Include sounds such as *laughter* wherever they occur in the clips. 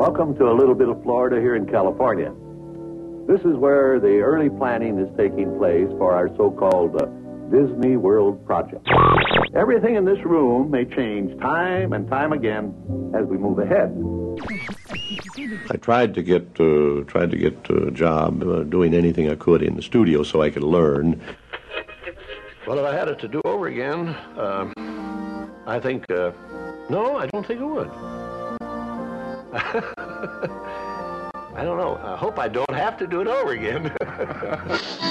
Welcome to a little bit of Florida here in California. This is where the early planning is taking place for our so-called uh, Disney World project. Everything in this room may change time and time again as we move ahead. I tried to get uh, tried to get a job uh, doing anything I could in the studio so I could learn. Well, if I had it to do over again, uh, I think uh, no, I don't think I would. *laughs* I don't know. I hope I don't have to do it over again.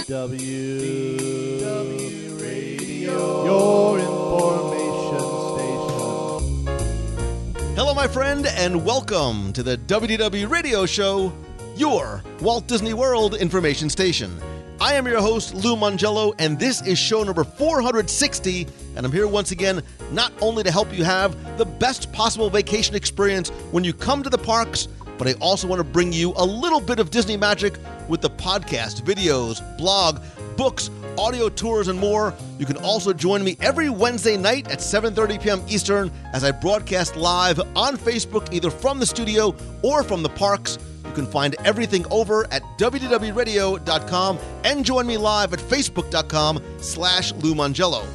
W *laughs* W Radio, your information station. Hello, my friend, and welcome to the WDW Radio Show, your Walt Disney World information station. I am your host, Lou Mongello, and this is show number 460. And I'm here once again, not only to help you have the best possible vacation experience when you come to the parks, but I also want to bring you a little bit of Disney magic with the podcast, videos, blog, books, audio tours, and more. You can also join me every Wednesday night at 7:30 p.m. Eastern as I broadcast live on Facebook, either from the studio or from the parks. You can find everything over at WDWRadio.com and join me live at facebook.com slash Lou Mongello.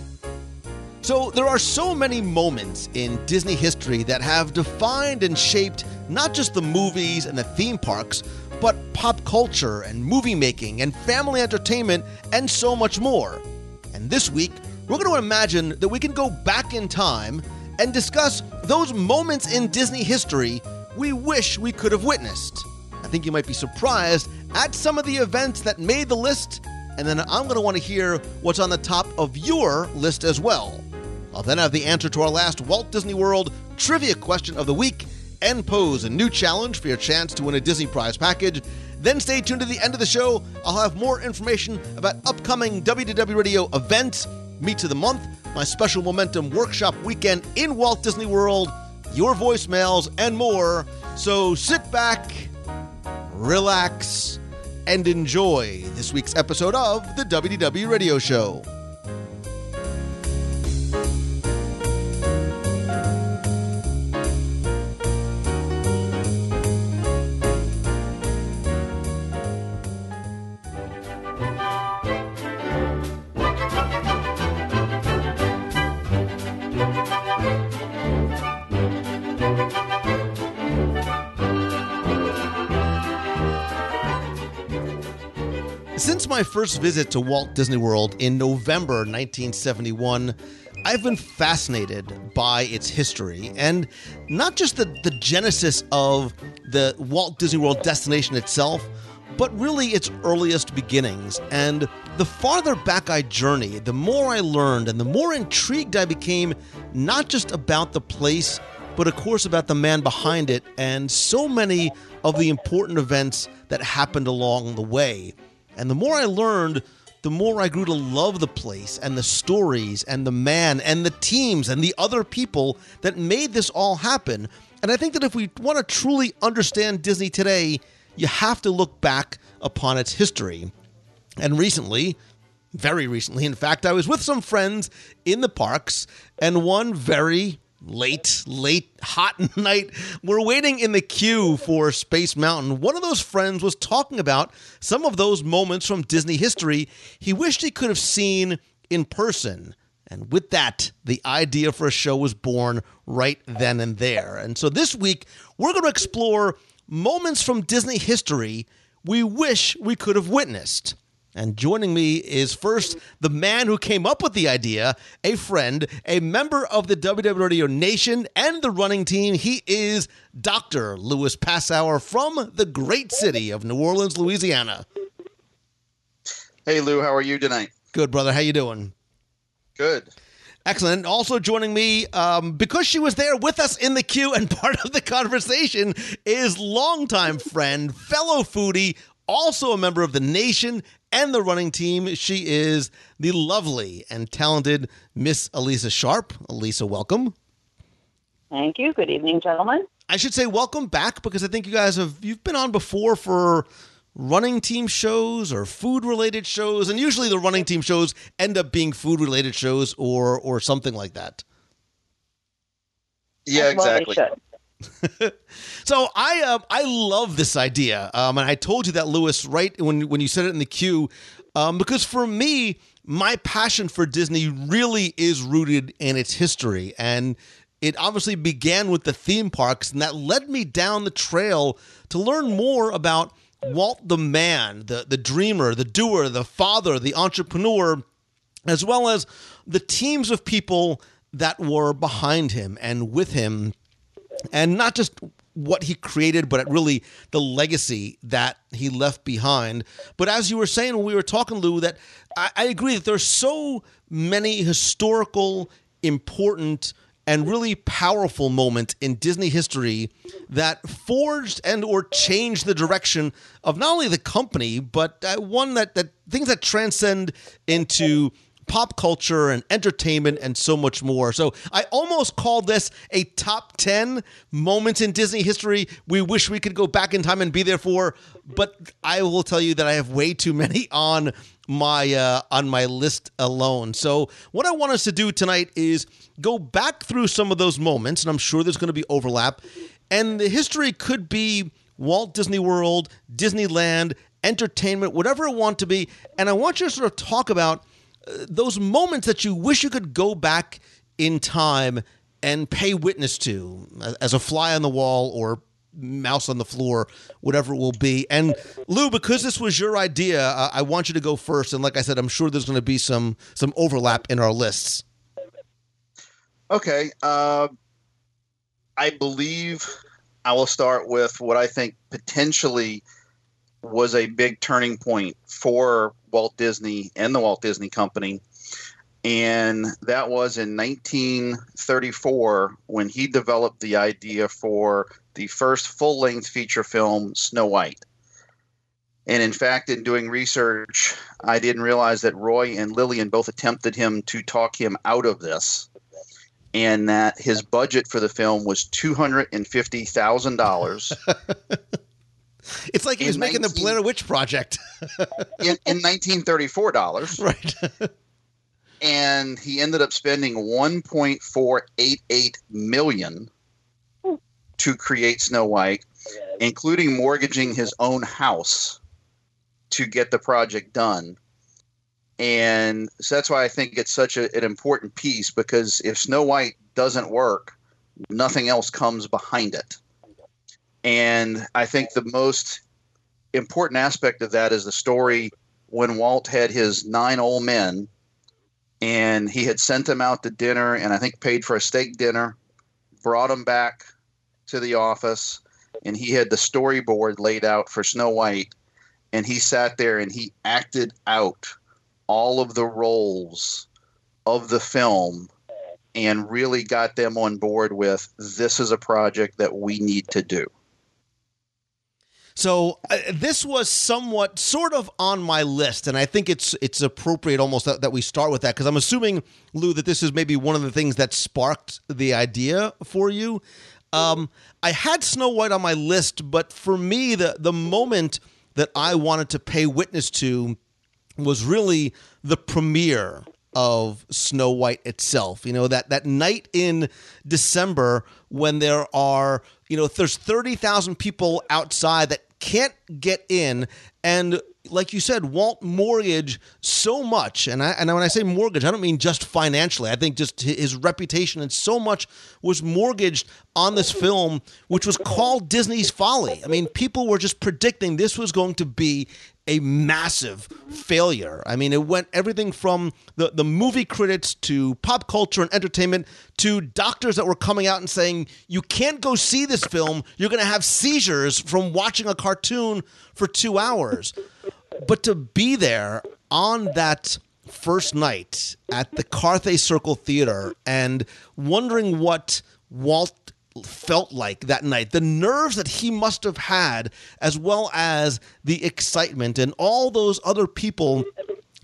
So there are so many moments in Disney history that have defined and shaped not just the movies and the theme parks, but pop culture and movie making and family entertainment and so much more. And this week, we're going to imagine that we can go back in time and discuss those moments in Disney history we wish we could have witnessed. I think you might be surprised at some of the events that made the list, and then I'm going to want to hear what's on the top of your list as well. I'll then have the answer to our last Walt Disney World trivia question of the week and pose a new challenge for your chance to win a Disney Prize package. Then stay tuned to the end of the show. I'll have more information about upcoming WDW Radio events, Meets of the Month, my special Momentum Workshop weekend in Walt Disney World, your voicemails, and more. So sit back, relax, and enjoy this week's episode of the WDW Radio Show. Since my first visit to Walt Disney World in November 1971, I've been fascinated by its history and not just the, the genesis of the Walt Disney World destination itself, but really its earliest beginnings. And the farther back I journeyed, the more I learned and the more intrigued I became, not just about the place, but of course about the man behind it and so many of the important events that happened along the way. And the more I learned, the more I grew to love the place and the stories and the man and the teams and the other people that made this all happen. And I think that if we want to truly understand Disney today, you have to look back upon its history. And recently, very recently, in fact, I was with some friends in the parks, and one very late, late, hot *laughs* night. We're waiting in the queue for Space Mountain. One of those friends was talking about some of those moments from Disney history he wished he could have seen in person. And with that, the idea for a show was born right then and there. And so this week, we're going to explore moments from Disney history we wish we could have witnessed. And joining me is first the man who came up with the idea, a friend, a member of the WDW Radio Nation and the running team. He is Dr. Louis Passauer from the great city of New Orleans, Louisiana. Hey Lou, how are you tonight? Good, brother. How you doing? Good. Excellent. Also joining me, um, because she was there with us in the queue and *laughs* part of the conversation, is longtime friend, fellow foodie, also a member of the nation and the running team. She is the lovely and talented Miss Elisa Sharp. Elisa, welcome. Thank you. Good evening, gentlemen. I should say welcome back because I think you guys have you've been on before for running team shows or food related shows and usually the running team shows end up being food related shows or or something like that. Yeah, As well exactly. should. *laughs* so I uh, I love this idea, um, and I told you that Louis right when when you said it in the queue, um, because for me, my passion for Disney really is rooted in its history, and it obviously began with the theme parks, and that led me down the trail to learn more about Walt the man, the the dreamer, the doer, the father, the entrepreneur, as well as the teams of people that were behind him and with him and not just what he created, but really the legacy that he left behind. But as you were saying when we were talking, Lou, that I, I agree that there's so many historical, important, and really powerful moments in Disney history that forged and or changed the direction of not only the company, but uh, one that that things that transcend into pop culture and entertainment and so much more. So I almost call this a top 10 moments in Disney history we wish we could go back in time and be there for, but I will tell you that I have way too many on my uh, on my list alone. So what I want us to do tonight is go back through some of those moments and I'm sure there's going to be overlap and the history could be Walt Disney World, Disneyland, entertainment, whatever it want to be, and I want you to sort of talk about those moments that you wish you could go back in time and pay witness to as a fly on the wall or mouse on the floor, whatever it will be. And Lou, because this was your idea, I want you to go first. And like I said, I'm sure there's going to be some some overlap in our lists. Okay, uh, I believe I will start with what I think potentially was a big turning point for Walt Disney and the Walt Disney Company. And that was in 1934 when he developed the idea for the first full length feature film, Snow White. And in fact, in doing research, I didn't realize that Roy and Lillian both attempted him to talk him out of this, and that his budget for the film was two hundred and fifty thousand dollars. *laughs* *laughs* It's like he was making 19, the Blair Witch Project *laughs* in, in 1934 dollars, right? *laughs* and he ended up spending 1.488 million to create Snow White, including mortgaging his own house to get the project done. And so that's why I think it's such a, an important piece because if Snow White doesn't work, nothing else comes behind it. And I think the most important aspect of that is the story when Walt had his nine old men and he had sent them out to dinner and I think paid for a steak dinner, brought them back to the office, and he had the storyboard laid out for Snow White. And he sat there and he acted out all of the roles of the film and really got them on board with this is a project that we need to do. So uh, this was somewhat sort of on my list, and I think it's it's appropriate almost that, that we start with that because I'm assuming Lou that this is maybe one of the things that sparked the idea for you. Um, I had Snow White on my list, but for me, the the moment that I wanted to pay witness to was really the premiere of Snow White itself. You know that that night in December when there are you know there's thirty thousand people outside that can't get in and like you said, Walt mortgage so much, and I and when I say mortgage, I don't mean just financially. I think just his reputation and so much was mortgaged on this film, which was called Disney's Folly. I mean, people were just predicting this was going to be a massive failure. I mean, it went everything from the, the movie critics to pop culture and entertainment to doctors that were coming out and saying, you can't go see this film. You're going to have seizures from watching a cartoon for two hours. But to be there on that first night at the Carthay Circle Theater and wondering what Walt felt like that night, the nerves that he must have had, as well as the excitement and all those other people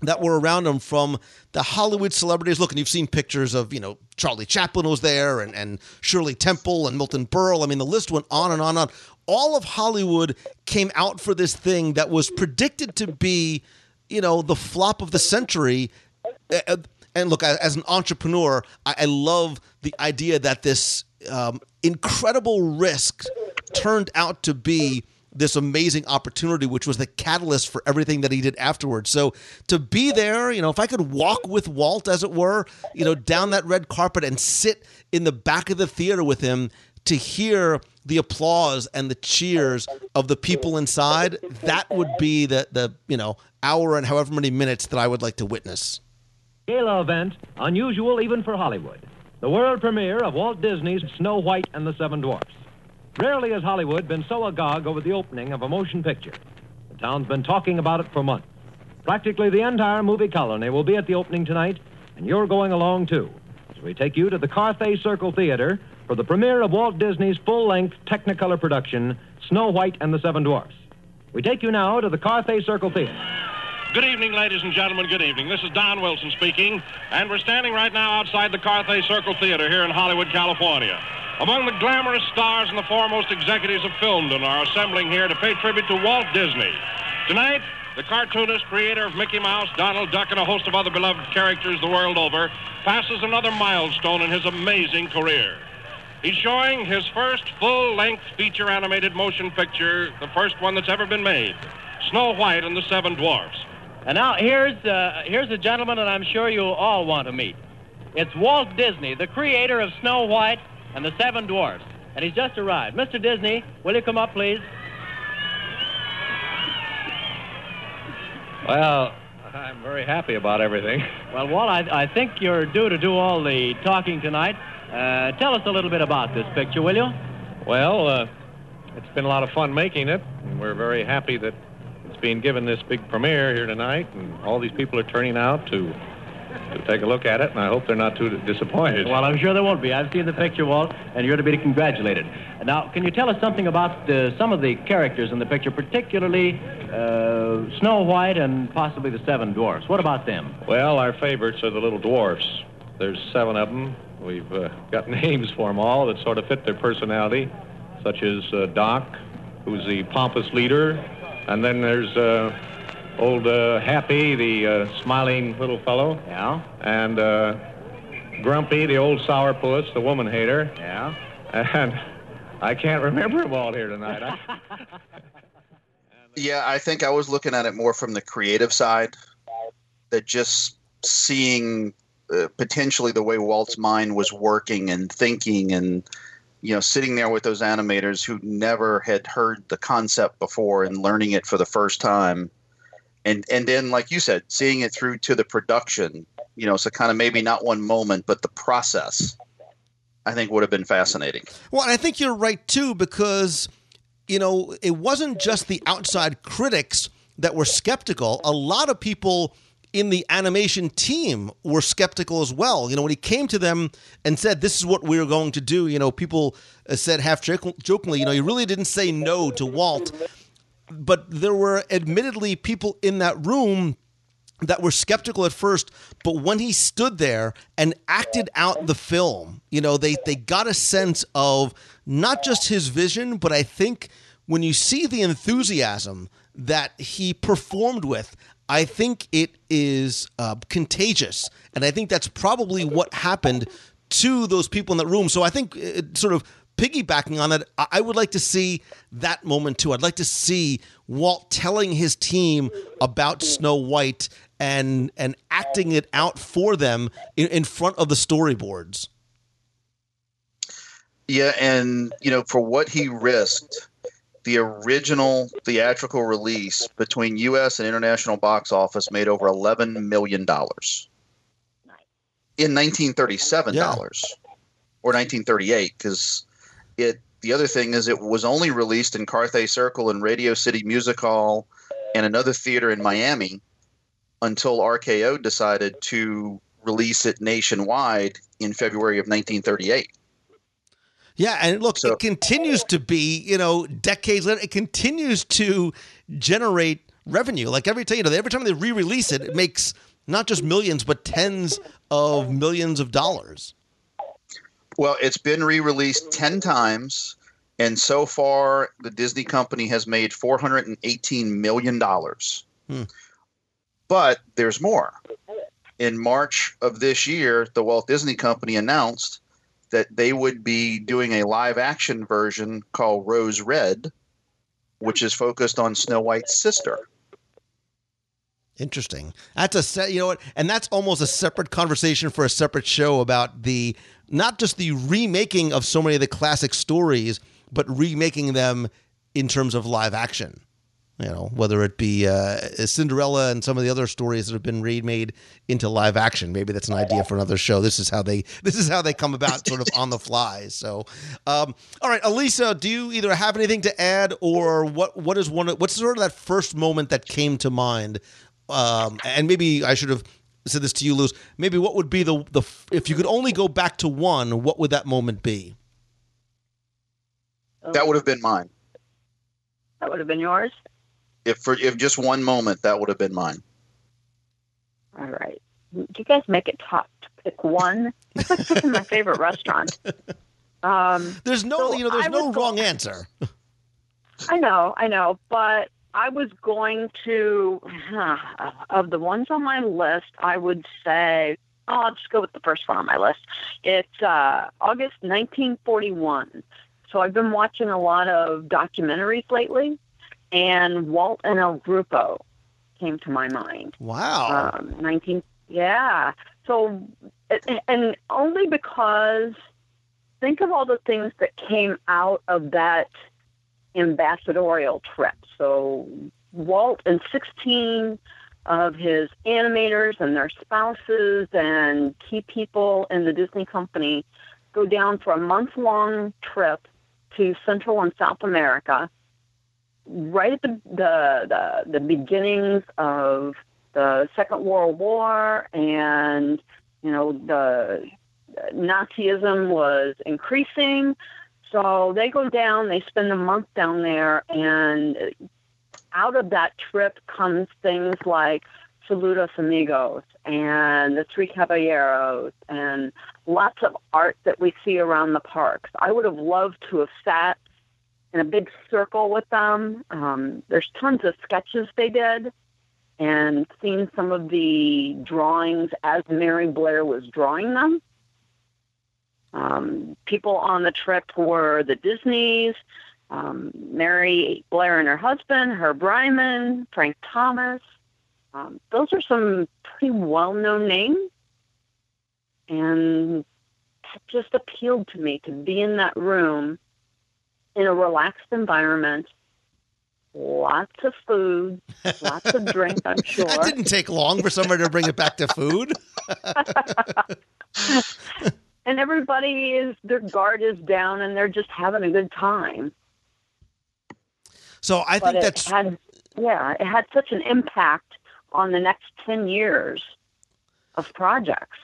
that were around him from the Hollywood celebrities. Look, and you've seen pictures of, you know, Charlie Chaplin was there and, and Shirley Temple and Milton Berle. I mean, the list went on and on and on. All of Hollywood came out for this thing that was predicted to be, you know, the flop of the century. And look, as an entrepreneur, I love the idea that this um, incredible risk turned out to be this amazing opportunity, which was the catalyst for everything that he did afterwards. So to be there, you know, if I could walk with Walt, as it were, you know, down that red carpet and sit in the back of the theater with him to hear the applause and the cheers of the people inside, that would be the the you know hour and however many minutes that I would like to witness. Gala event, unusual even for Hollywood. The world premiere of Walt Disney's Snow White and the Seven Dwarfs. Rarely has Hollywood been so agog over the opening of a motion picture. The town's been talking about it for months. Practically the entire movie colony will be at the opening tonight, and you're going along too. As we take you to the Carthay Circle Theater for the premiere of Walt Disney's full length Technicolor production, Snow White and the Seven Dwarfs. We take you now to the Carthay Circle Theater. Good evening, ladies and gentlemen. Good evening. This is Don Wilson speaking, and we're standing right now outside the Carthay Circle Theater here in Hollywood, California. Among the glamorous stars and the foremost executives of filmdom are assembling here to pay tribute to Walt Disney. Tonight, the cartoonist, creator of Mickey Mouse, Donald Duck, and a host of other beloved characters the world over, passes another milestone in his amazing career. He's showing his first full length feature animated motion picture, the first one that's ever been made Snow White and the Seven Dwarfs. And now here's uh, here's a gentleman that I'm sure you all want to meet. It's Walt Disney, the creator of Snow White and the Seven Dwarfs, and he's just arrived. Mr. Disney, will you come up, please? Well, I'm very happy about everything. Well, Walt, I, I think you're due to do all the talking tonight. Uh, tell us a little bit about this picture, will you? Well, uh, it's been a lot of fun making it, and we're very happy that being given this big premiere here tonight, and all these people are turning out to to take a look at it, and I hope they're not too disappointed. Well, I'm sure there won't be. I've seen the picture, Walt, and you're to be congratulated. Now, can you tell us something about uh, some of the characters in the picture, particularly uh, Snow White and possibly the Seven Dwarfs? What about them? Well, our favorites are the little dwarfs. There's seven of them. We've uh, *laughs* got *laughs* names for them all that sort of fit their personality, such as uh, Doc, who's the pompous leader, and then there's uh, old uh, Happy, the uh, smiling little fellow. Yeah. And uh, Grumpy, the old sourpuss, the woman hater. Yeah. And I can't remember them all here tonight. I... *laughs* Yeah, I think I was looking at it more from the creative side. That just seeing uh, potentially the way Walt's mind was working and thinking, and you know, sitting there with those animators who never had heard the concept before and learning it for the first time, and and then, like you said, seeing it through to the production. You know, so kind of maybe not one moment, but the process. I think would have been fascinating. Well, and I think you're right too, because you know it wasn't just the outside critics that were skeptical. A lot of people in the animation team were skeptical as well. You know, when he came to them and said, "This is what we're going to do," you know, people uh, said half jokingly, "You know, you really didn't say no to Walt." But there were admittedly people in that room that were skeptical at first, but when he stood there and acted out the film, you know, they they got a sense of not just his vision, but I think when you see the enthusiasm that he performed with, I think it is uh, contagious, and I think that's probably what happened to those people in that room. So I think it sort of piggybacking on that, I would like to see that moment too. I'd like to see Walt telling his team about Snow White and and acting it out for them in, in front of the storyboards. Yeah, and you know, for what he risked, the original theatrical release between U.S. and international box office made over eleven million dollars in 1937 dollars or 1938 because it the other thing is it was only released in Carthay Circle and Radio City Music Hall and another theater in Miami until RKO decided to release it nationwide in February of 1938. Yeah, and look, so, it continues to be, you know, decades later, it continues to generate revenue. Like every time, you know, every time they re-release it, it makes not just millions, but tens of millions of dollars. Well, it's been re-released ten times, and so far the Disney company has made four hundred and eighteen million dollars. Hmm. But there's more. In March of this year, the Walt Disney Company announced that they would be doing a live action version called Rose Red, which is focused on Snow White's sister. Interesting. That's a set, you know what? And that's almost a separate conversation for a separate show about the not just the remaking of so many of the classic stories, but remaking them in terms of live action. You know, whether it be uh, Cinderella and some of the other stories that have been remade into live action. Maybe that's an idea for another show. This is how they this is how they come about, sort of on the fly. So, um, all right, Elisa, do you either have anything to add, or what? What is one? What's sort of that first moment that came to mind? Um, and maybe I should have said this to you, Luz. Maybe what would be the the if you could only go back to one, what would that moment be? That would have been mine. That would have been yours. If for if just one moment, that would have been mine. All right. Do you guys make it tough to pick one? It's like picking my favorite *laughs* restaurant. *laughs* Um, There's no, So you know, there's I no was wrong answer. I know, I know, but I was going to, *sighs* of the ones on my list, I would say, oh, I'll just go with the first one on my list. It's uh, August 1941. So I've been watching a lot of documentaries lately, and Walt and El Grupo came to my mind. Wow. Um, 19, yeah. So, and- and only because think of all the things that came out of that ambassadorial trip. So, Walt and 16 of his animators and their spouses and key people in the Disney company go down for a month long trip to Central and South America right at the, the the the beginnings of the Second World War, and you know the Nazism was increasing. So they go down, they spend a month down there, and out of that trip comes things like Saludos Amigos and the Three Caballeros and lots of art that we see around the parks. I would have loved to have sat in a big circle with them. Um, there's tons of sketches they did and seen some of the drawings as Mary Blair was drawing them. Um, people on the trip were the Disneys, um, Mary Blair and her husband, Herb Ryman, Frank Thomas. Um, those are some pretty well-known names, and it just appealed to me to be in that room in a relaxed environment. Lots of food, lots of drink, I'm *laughs* sure. That didn't take long for somebody to bring it back to food. *laughs* and everybody is their guard is down and they're just having a good time. So I but think it that's had yeah, it had such an impact on the next ten years of projects.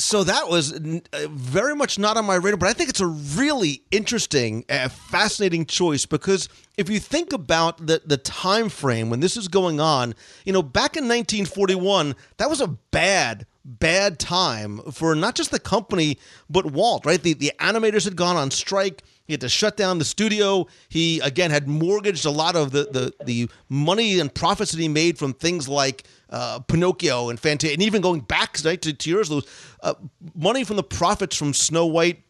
So that was uh, very much not on my radar, but I think it's a really interesting, uh, fascinating choice because if you think about the the time frame when this is going on, you know, back in 1941, that was a bad bad time for not just the company but Walt, right? The the animators had gone on strike. He had to shut down the studio. He again had mortgaged a lot of the the, the money and profits that he made from things like uh, Pinocchio and Fantasia, and even going back right, to, to yours, Louis, uh, money from the profits from Snow White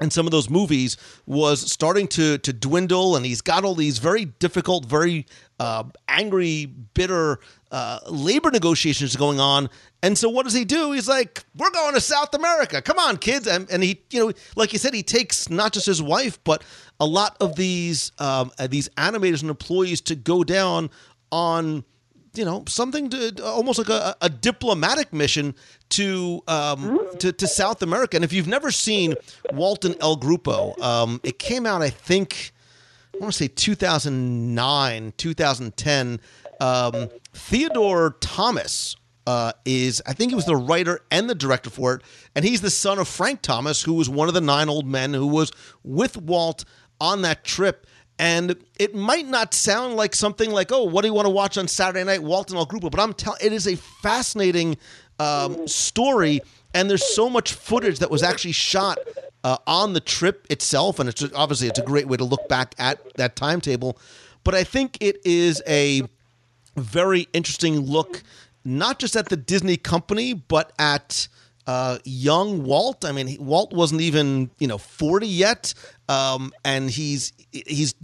and some of those movies was starting to to dwindle, and he's got all these very difficult, very uh, angry, bitter uh, labor negotiations going on. And so, what does he do? He's like, "We're going to South America. Come on, kids!" And, and he, you know, like you said, he takes not just his wife, but a lot of these um, uh, these animators and employees to go down on you know something to almost like a, a diplomatic mission to um to, to South America. And if you've never seen Walt and El Grupo, um, it came out I think I want to say 2009, 2010. Um, Theodore Thomas uh, is I think he was the writer and the director for it, and he's the son of Frank Thomas, who was one of the nine old men who was with Walt on that trip. And it might not sound like something like, oh, what do you want to watch on Saturday night, Walt and El Grupo? But I'm telling, it is a fascinating um, story, and there's so much footage that was actually shot uh, on the trip itself, and it's obviously it's a great way to look back at that timetable. But I think it is a very interesting look, not just at the Disney company, but at uh, young Walt. I mean, Walt wasn't even you know forty yet, um, and he's he's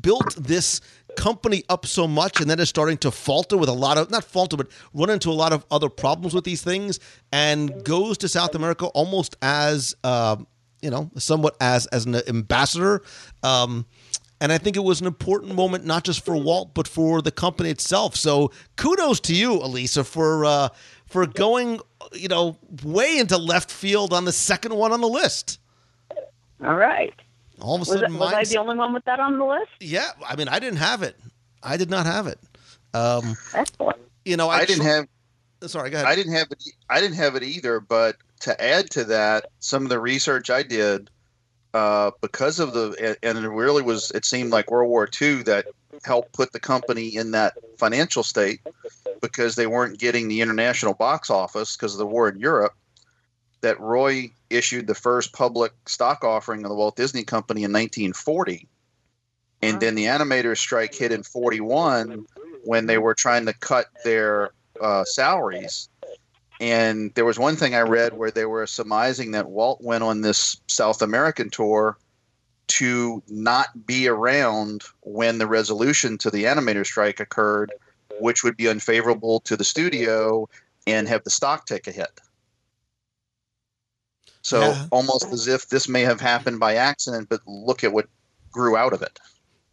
built this company up so much and then is starting to falter with a lot of not falter but run into a lot of other problems with these things and goes to South America almost as uh, you know somewhat as as an ambassador. Um, and I think it was an important moment not just for Walt but for the company itself. So kudos to you Elisa for uh, for going you know way into left field on the second one on the list. All right. All of a Was, sudden it, was I the only one with that on the list? yeah I mean I didn't have it I did not have it um, Excellent. you know I, I didn't tr- have sorry go ahead I didn't have it. I didn't have it either. But to add to that, some of the research I did, uh, because of the and it really was. It seemed like World War II that helped put the company in that financial state because they weren't getting the international box office because of the war in Europe. That Roy issued the first public stock offering of the Walt Disney Company in 1940, and then the animators strike hit in 41 when they were trying to cut their uh, salaries. And there was one thing I read where they were surmising that Walt went on this South American tour to not be around when the resolution to the animator strike occurred, which would be unfavorable to the studio and have the stock take a hit. So Yeah. almost as if this may have happened by accident, but look at what grew out of it.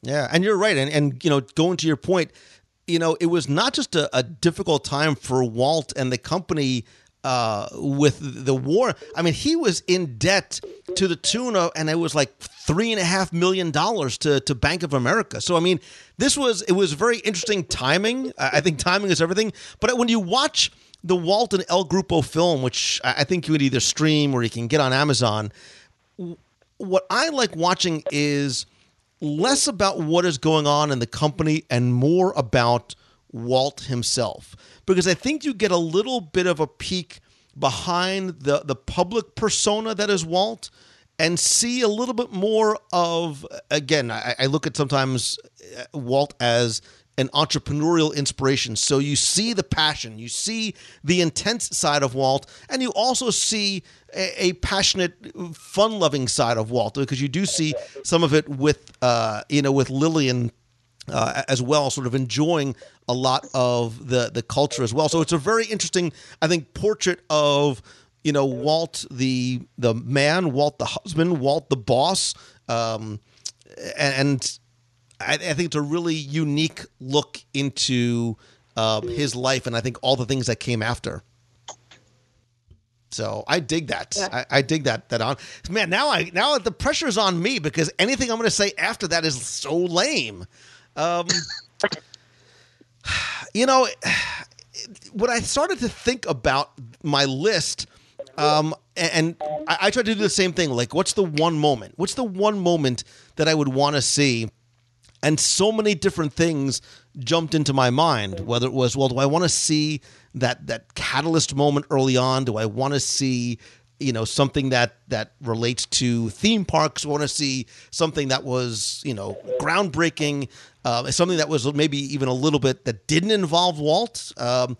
Yeah, and you're right. And and you know, going to your point, you know, it was not just a, a difficult time for Walt and the company uh, with the war. I mean, he was in debt to the tune of, and it was like three and a half million dollars to to Bank of America. So I mean, this was it was very interesting timing. I I think timing is everything. But when you watch the Walt and El Grupo film, which I I think you would either stream or you can get on Amazon, what I like watching is less about what is going on in the company and more about Walt himself. Because I think you get a little bit of a peek behind the, the public persona that is Walt and see a little bit more of, again, I, I look at sometimes uh, Walt as an entrepreneurial inspiration. So you see the passion, you see the intense side of Walt, and you also see a, a passionate, fun-loving side of Walt because you do see some of it with, uh, you know, with Lillian uh, as well, sort of enjoying a lot of the the culture as well. So it's a very interesting, I think, portrait of you know Walt the the man, Walt the husband, Walt the boss, um, and I, I think it's a really unique look into um, his life, and I think all the things that came after. So I dig that. I, I dig that. That on man. Now I now the pressure's on me because anything I'm going to say after that is so lame. Um, *sighs* you know, *sighs* when I started to think about my list, um, and, and I, I tried to do the same thing. Like, what's the one moment? What's the one moment that I would want to see? And so many different things jumped into my mind. Whether it was, well, do I want to see that that catalyst moment early on? Do I want to see you know something that that relates to theme parks. Want to see something that was you know groundbreaking, uh, something that was maybe even a little bit that didn't involve Walt. Um,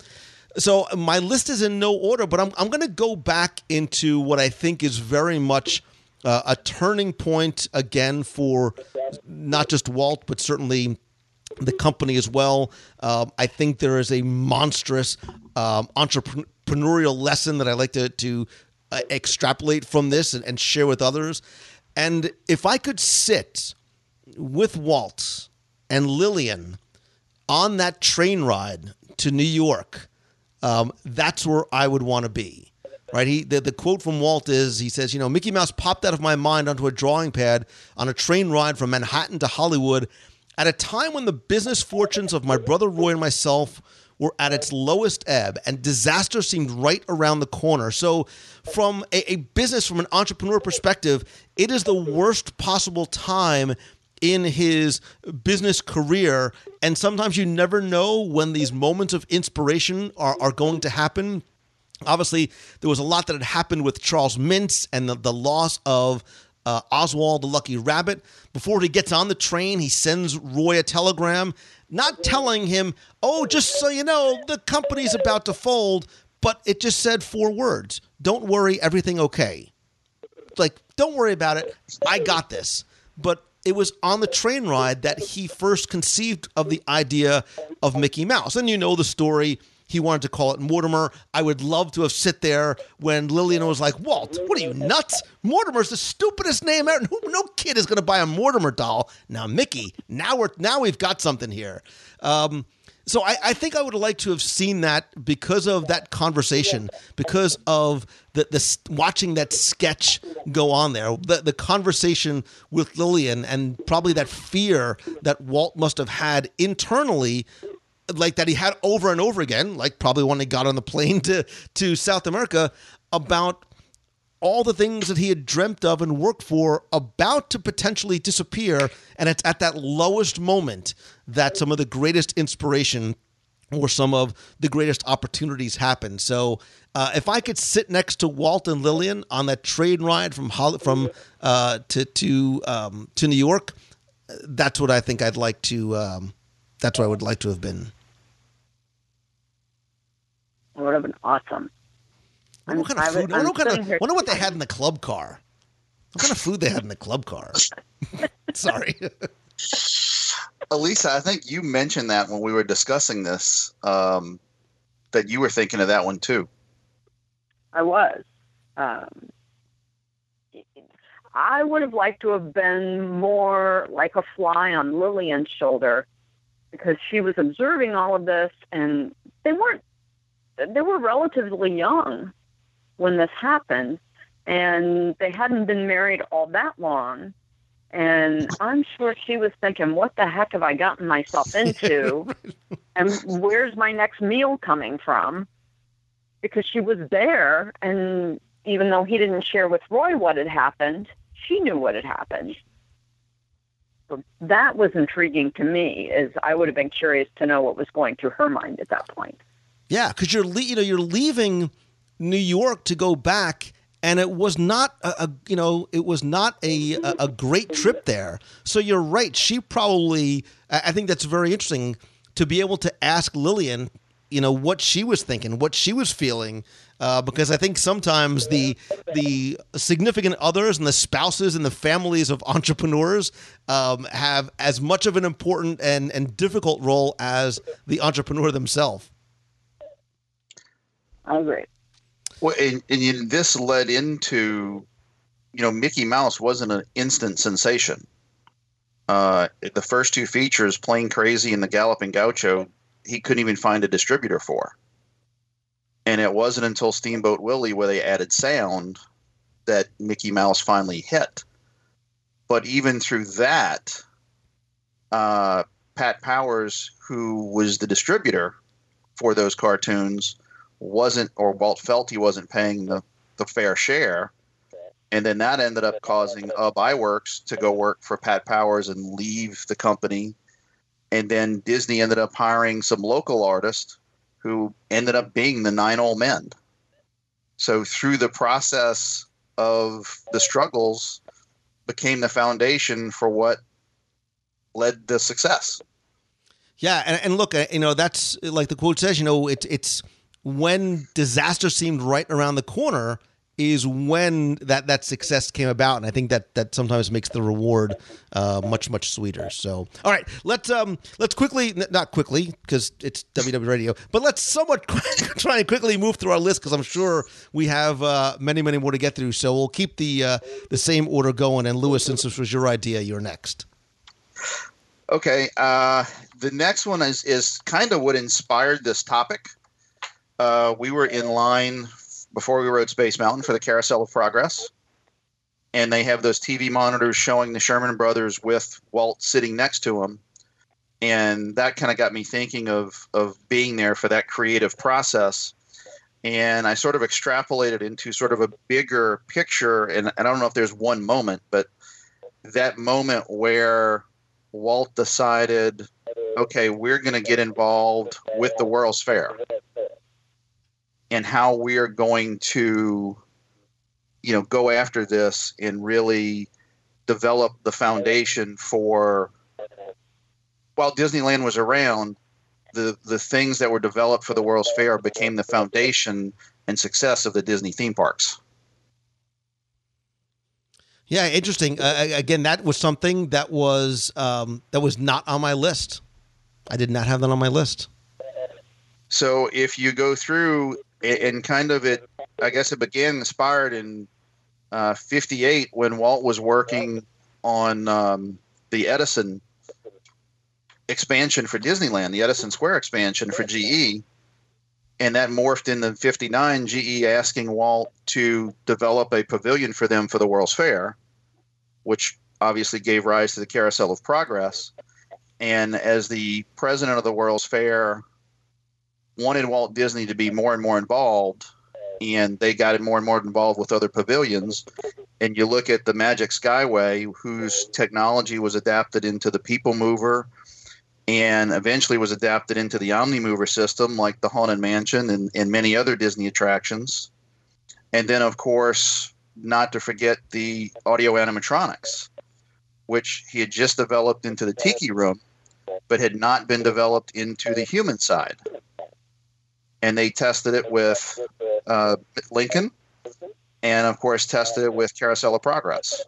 so my list is in no order, but I'm I'm going to go back into what I think is very much. Uh, a turning point again for not just Walt, but certainly the company as well. Um, I think there is a monstrous um, entrepreneurial lesson that I like to to uh, extrapolate from this and, and share with others. And if I could sit with Walt and Lillian on that train ride to New York, um, that's where I would want to be. Right? He the, the quote from Walt is he says, you know, Mickey Mouse popped out of my mind onto a drawing pad on a train ride from Manhattan to Hollywood at a time when the business fortunes of my brother Roy and myself were at its lowest ebb and disaster seemed right around the corner. So, from a, a, business, from an entrepreneur perspective, it is the worst possible time in his business career. And sometimes you never know when these moments of inspiration are, are going to happen. Obviously, there was a lot that had happened with Charles Mintz and the, the loss of uh, Oswald the Lucky Rabbit. Before he gets on the train, he sends Roy a telegram, not telling him, oh, just so you know, the company's about to fold, but it just said four words: "Don't worry, everything okay." Like, don't worry about it. I got this. But it was on the train ride that he first conceived of the idea of Mickey Mouse. And you know the story. He wanted to call it Mortimer. I would love to have sit there when Lillian was like, "Walt, what are you nuts? Mortimer's the stupidest name ever. Who- No kid is going to buy a Mortimer doll." Now Mickey, now we're now we've got something here. Um, so I, I think I would like to have seen that because of that conversation, because of the the watching that sketch go on there, the the conversation with Lillian, and probably that fear that Walt must have had internally, like that he had over and over again, like probably when he got on the plane to to South America, about all the things that he had dreamt of and worked for about to potentially disappear. And it's at that lowest moment that some of the greatest inspiration or some of the greatest opportunities happen. So uh, if I could sit next to Walt and Lillian on that train ride from Hol- from uh, to to um, to New York, that's what I think I'd like to. Um, that's what I would like to have been. It would have been awesome. I wonder what kind of food. I wonder, I'm what, kind of, here- wonder what they had in the club car. What kind of food they had in the club car? *laughs* Sorry. Elisa, I think you mentioned that when we were discussing this, um, that you were thinking of that one too. I was. Um, I would have liked to have been more like a fly on Lillian's shoulder because she was observing all of this and they weren't, they were relatively young when this happened and they hadn't been married all that long. And I'm sure she was thinking, what the heck have I gotten myself *laughs* into? and where's my next meal coming from? because she was there and even though he didn't share with Roy what had happened, she knew what had happened. So that was intriguing to me as I would have been curious to know what was going through her mind at that point. Yeah, because you're le- you know you're leaving New York to go back, and it was not a, a you know it was not a, a a great trip there. So you're right. She probably I think that's very interesting to be able to ask Lillian, you know, what she was thinking, what she was feeling. Uh, because I think sometimes the the significant others and the spouses and the families of entrepreneurs um, have as much of an important and, and difficult role as the entrepreneur themselves. I agree. Well, and, and this led into, you know, Mickey Mouse wasn't an instant sensation. Uh, the first two features, Plane Crazy and The Galloping Gaucho, he couldn't even find a distributor for. And it wasn't until Steamboat Willie, where they added sound, that Mickey Mouse finally hit. But even through that, uh, Pat Powers, who was the distributor for those cartoons, wasn't, or Walt felt he wasn't paying the, the fair share. And then that ended up causing Ub Iwerks to go work for Pat Powers and leave the company. And then Disney ended up hiring some local artist who ended up being the Nine Old Men. So through the process of the struggles, became the foundation for what led to success. Yeah, and, and look, uh, you know, that's like the quote says. You know, it's it's when disaster seemed right around the corner is when that that success came about, and I think that that sometimes makes the reward uh, much much sweeter. So, all right, let's um let's quickly not quickly because it's WDW Radio, but let's somewhat *laughs* try and quickly move through our list because I'm sure we have uh, many many more to get through. So we'll keep the uh, the same order going. And Louis, since this was your idea, you're next. Okay, uh, the next one is is kind of what inspired this topic. Uh, we were in line before we rode Space Mountain for the Carousel of Progress, and they have those TV monitors showing the Sherman Brothers with Walt sitting next to him, and that kind of got me thinking of of being there for that creative process. And I sort of extrapolated into sort of a bigger picture, and I don't know if there's one moment, but that moment where Walt decided, okay, we're going to get involved with the World's Fair and how we are going to, you know, go after this and really develop the foundation for. While Disneyland was around, the the things that were developed for the World's Fair became the foundation and success of the Disney theme parks. Yeah, interesting. Uh, again, that was something that was um, that was not on my list. I did not have that on my list. So if you go through and kind of it, I guess it began inspired in uh, 58 when Walt was working on um, the Edison expansion for Disneyland, the Edison Square expansion for GE. And that morphed into 59, GE asking Walt to develop a pavilion for them for the World's Fair, which obviously gave rise to the Carousel of Progress. And as the president of the World's Fair wanted Walt Disney to be more and more involved, and they got more and more involved with other pavilions. And you look at the Magic Skyway, whose technology was adapted into the People Mover and eventually was adapted into the Omnimover system, like the Haunted Mansion and, and many other Disney attractions. And then, of course, not to forget the audio animatronics, which he had just developed into the Tiki Room, but had not been developed into the human side. And they tested it with uh, Lincoln, and of course, tested it with Carousel of Progress,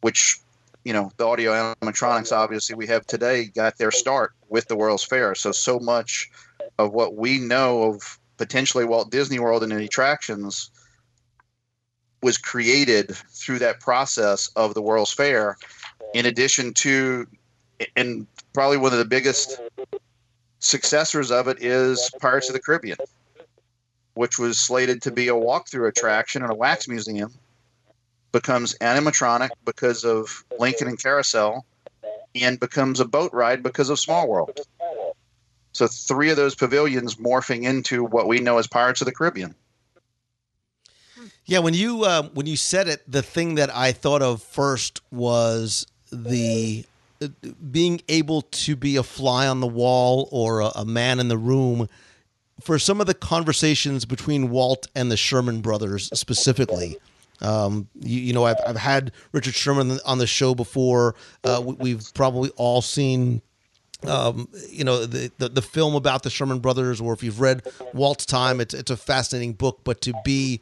which you know the audio animatronics obviously we have today got their start with the World's Fair. So so much of what we know of potentially Walt Disney World and the attractions was created through that process of the World's Fair. In addition to, and probably one of the biggest successors of it is Pirates of the Caribbean, which was slated to be a walkthrough attraction and a wax museum becomes animatronic because of Lincoln and Carousel, and becomes a boat ride because of Small World. So three of those pavilions morphing into what we know as Pirates of the Caribbean. Yeah, when you uh, when you said it, the thing that I thought of first was the being able to be a fly on the wall or a, a man in the room for some of the conversations between Walt and the Sherman brothers specifically. Um, you, you, know, I've, I've had Richard Sherman on the show before. Uh, we, have probably all seen, um, you know, the, the, the film about the Sherman brothers, or if you've read Walt's Time, it's it's a fascinating book. But to be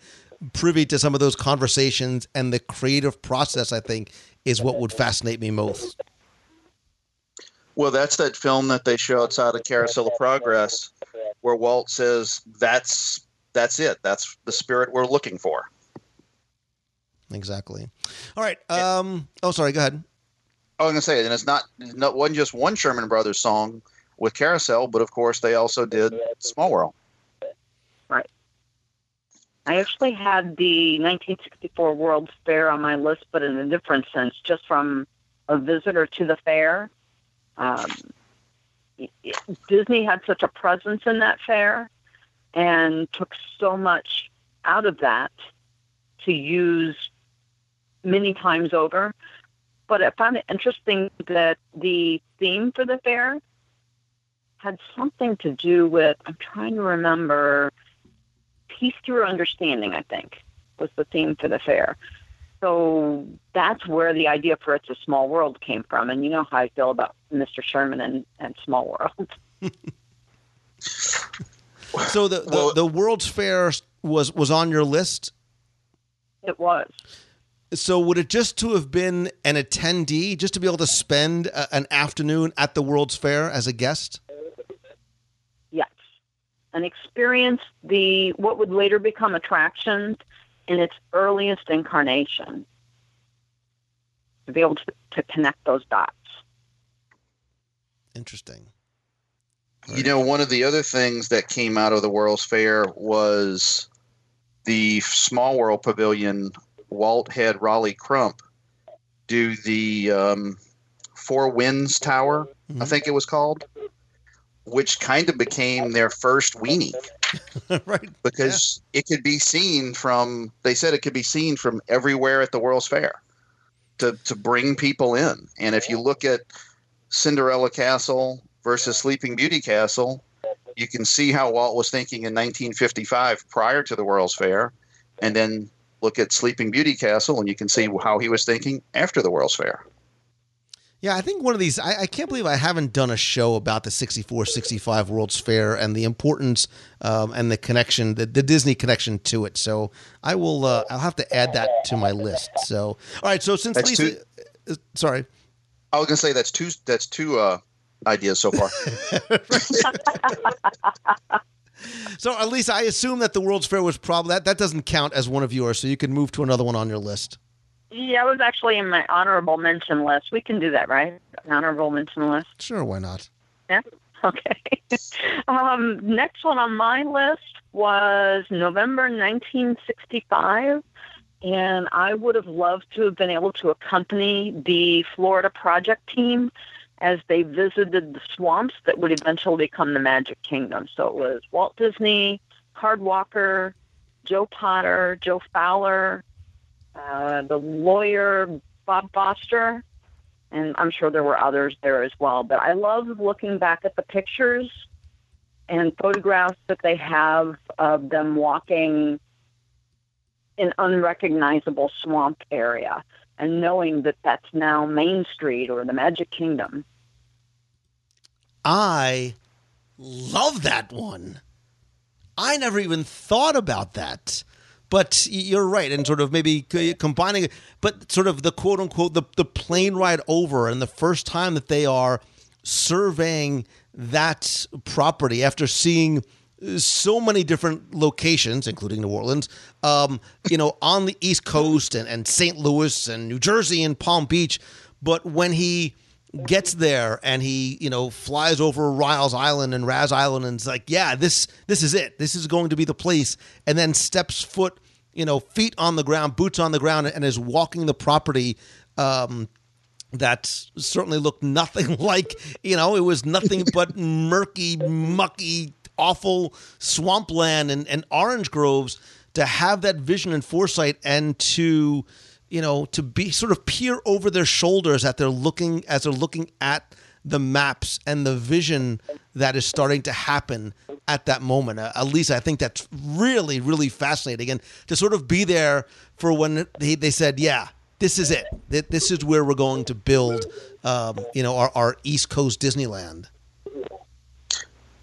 privy to some of those conversations and the creative process, I think, is what would fascinate me most. Well, that's that film that they show outside of Carousel of Progress, where Walt says, "That's that's it. That's the spirit we're looking for." Exactly. All right. Um, oh, sorry. Go ahead. I was gonna say, and it's not not one just one Sherman Brothers song with Carousel, but of course they also did Small World. Right. I actually had the 1964 World's Fair on my list, but in a different sense, just from a visitor to the fair. Um, Disney had such a presence in that fair and took so much out of that to use many times over. But I found it interesting that the theme for the fair had something to do with, I'm trying to remember, peace through understanding, I think, was the theme for the fair. So that's where the idea for It's a Small World came from. And you know how I feel about Mr. Sherman and, and Small World. *laughs* so the, the, well, the World's Fair was, was on your list? It was. So would it just to have been an attendee, just to be able to spend a, an afternoon at the World's Fair as a guest? Yes, and experience the what would later become attractions in its earliest incarnation. To be able to, to connect those dots. Interesting. You know, one of the other things that came out of the World's Fair was the Small World Pavilion Walt had Rolly Crump do the um, Four Winds Tower, mm-hmm. I think it was called, which kind of became their first weenie. *laughs* right. Because yeah. it could be seen from, they said it could be seen from everywhere at the World's Fair to, to bring people in. And if you look at Cinderella Castle versus Sleeping Beauty Castle, you can see how Walt was thinking in 1955 prior to the World's Fair. And then look at Sleeping Beauty Castle, and you can see how he was thinking after the World's Fair. Yeah, I think one of these, I, I, can't believe I haven't done a show about the 64 65 World's Fair and the importance um, and the connection, the, the, Disney connection to it. So I will, uh, I'll have to add that to my list. So, all right. So since that's Lisa, two, uh, sorry. I was going to say that's two, that's two uh, ideas so far. *laughs* so at least I assume that the World's Fair was probably, that, that doesn't count as one of yours. So you can move to another one on your list. Yeah, it was actually in my honorable mention list. We can do that, right? Honorable mention list. Sure, why not? Yeah. *laughs* Okay. um, next one on my list was November 1965, and I would have loved to have been able to accompany the Florida project team as they visited the swamps that would eventually become the Magic Kingdom. So it was Walt Disney, Card Walker, Joe Potter, Joe Fowler, uh, the lawyer Bob Foster, and I'm sure there were others there as well. But I love looking back at the pictures and photographs that they have of them walking in unrecognizable swamp area and knowing that that's now Main Street or the Magic Kingdom. I love that one. I never even thought about that. But you're right, and sort of maybe combining it, but sort of the quote unquote the, the plane ride over, and the first time that they are surveying that property after seeing so many different locations, including New Orleans, um, you know, on the East Coast and, and St. Louis and New Jersey and Palm Beach. But when he gets there and he, you know, flies over Riles Island and Raz Island and it's like, yeah, this this is it. This is going to be the place. And then steps foot, you know, feet on the ground, boots on the ground, and is walking the property. Um, that certainly looked nothing *laughs* like, you know, it was nothing but murky, mucky, awful swampland and, and orange groves. To have that vision and foresight and to you know, to be sort of peer over their shoulders at they're looking as they're looking at the maps and the vision that is starting to happen at that moment. Uh, at least I think that's really, really fascinating. And to sort of be there for when they, they said, yeah, this is it. This is where we're going to build, um, you know, our, our East Coast Disneyland.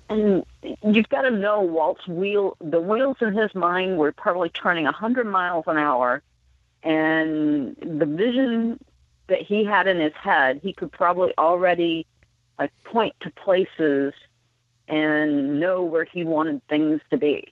And you've got to know Walt's wheel, the wheels in his mind were probably turning a 100 miles an hour and the vision that he had in his head, he could probably already like point to places and know where he wanted things to be.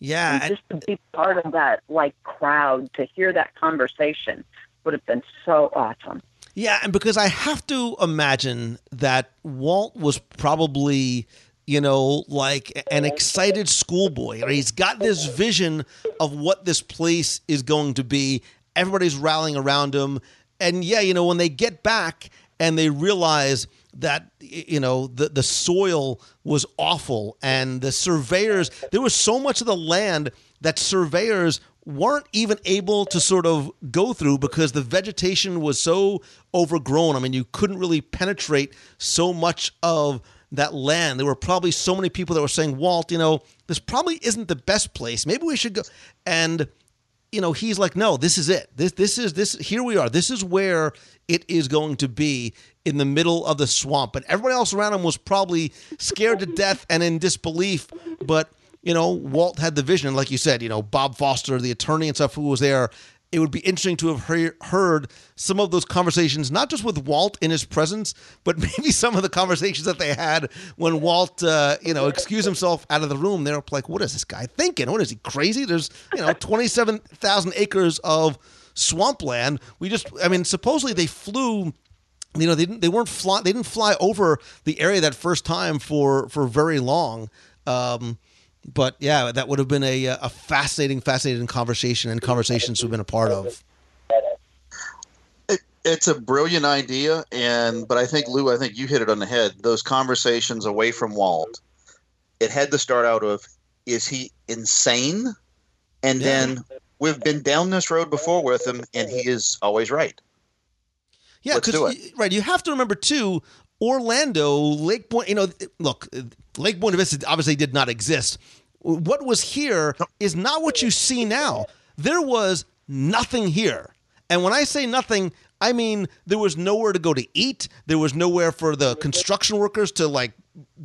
Yeah, and just to be part of that like crowd to hear that conversation would have been so awesome. Yeah, and because I have to imagine that Walt was probably you know, like an excited schoolboy. He's got this vision of what this place is going to be. Everybody's rallying around him. And yeah, you know, when they get back and they realize that you know the the soil was awful and the surveyors there was so much of the land that surveyors weren't even able to sort of go through because the vegetation was so overgrown. I mean, you couldn't really penetrate so much of that land. There were probably so many people that were saying, Walt, you know, this probably isn't the best place. Maybe we should go. And, you know, he's like, no, this is it. This, this is this. Here we are. This is where it is going to be in the middle of the swamp. And everybody else around him was probably scared to death and in disbelief. But, you know, Walt had the vision. Like you said, you know, Bob Foster, the attorney and stuff who was there, it would be interesting to have heard some of those conversations, not just with Walt in his presence, but *laughs* maybe some of the conversations that they had when Walt, uh, you know, excused himself out of the room. They're like, "What is this guy thinking? What is he crazy?" There's, you know, twenty-seven thousand acres of swampland. We just, I mean, supposedly they flew you know they didn't they weren't fly they didn't fly over the area that first time for for very long um, but yeah, that would have been a uh, a fascinating, fascinating conversation and conversations we've been a part of. It, it's a brilliant idea, and but I think Lou, I think you hit it on the head. Those conversations away from Walt, it had to start out of, is he insane? And yeah. then we've been down this road before with him, and he is always right. Yeah, because right, you have to remember too. Orlando, Lake Point. You know, look, Lake Buena Vista obviously did not exist. What was here is not what you see now. There was nothing here. And when I say nothing, I mean, there was nowhere to go to eat. There was nowhere for the construction workers to like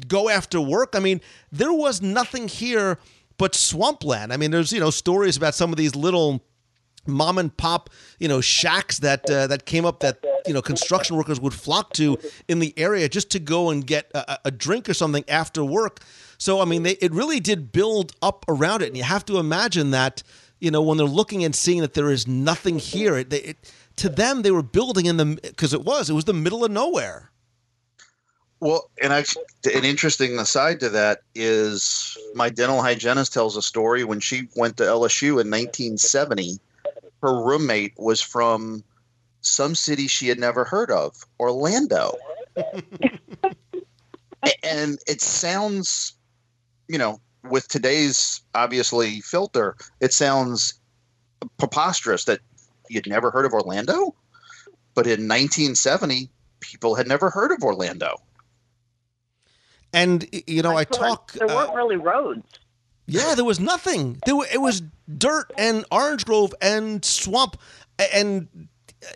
go after work. I mean, there was nothing here but swampland. I mean, there's you know stories about some of these little mom and pop you know shacks that uh, that came up that you know construction workers would flock to in the area just to go and get a, a drink or something after work. So I mean, they, it really did build up around it, and you have to imagine that you know when they're looking and seeing that there is nothing here, it, it to them they were building in the because it was it was the middle of nowhere. Well, and I, an interesting aside to that is my dental hygienist tells a story when she went to LSU in 1970. Her roommate was from some city she had never heard of, Orlando. *laughs* and it sounds, you know, with today's obviously filter, it sounds preposterous that you'd never heard of Orlando. But in 1970, people had never heard of Orlando. And you know, I talk. There weren't uh, really roads. Yeah, there was nothing. There were, it was dirt and orange grove and swamp, and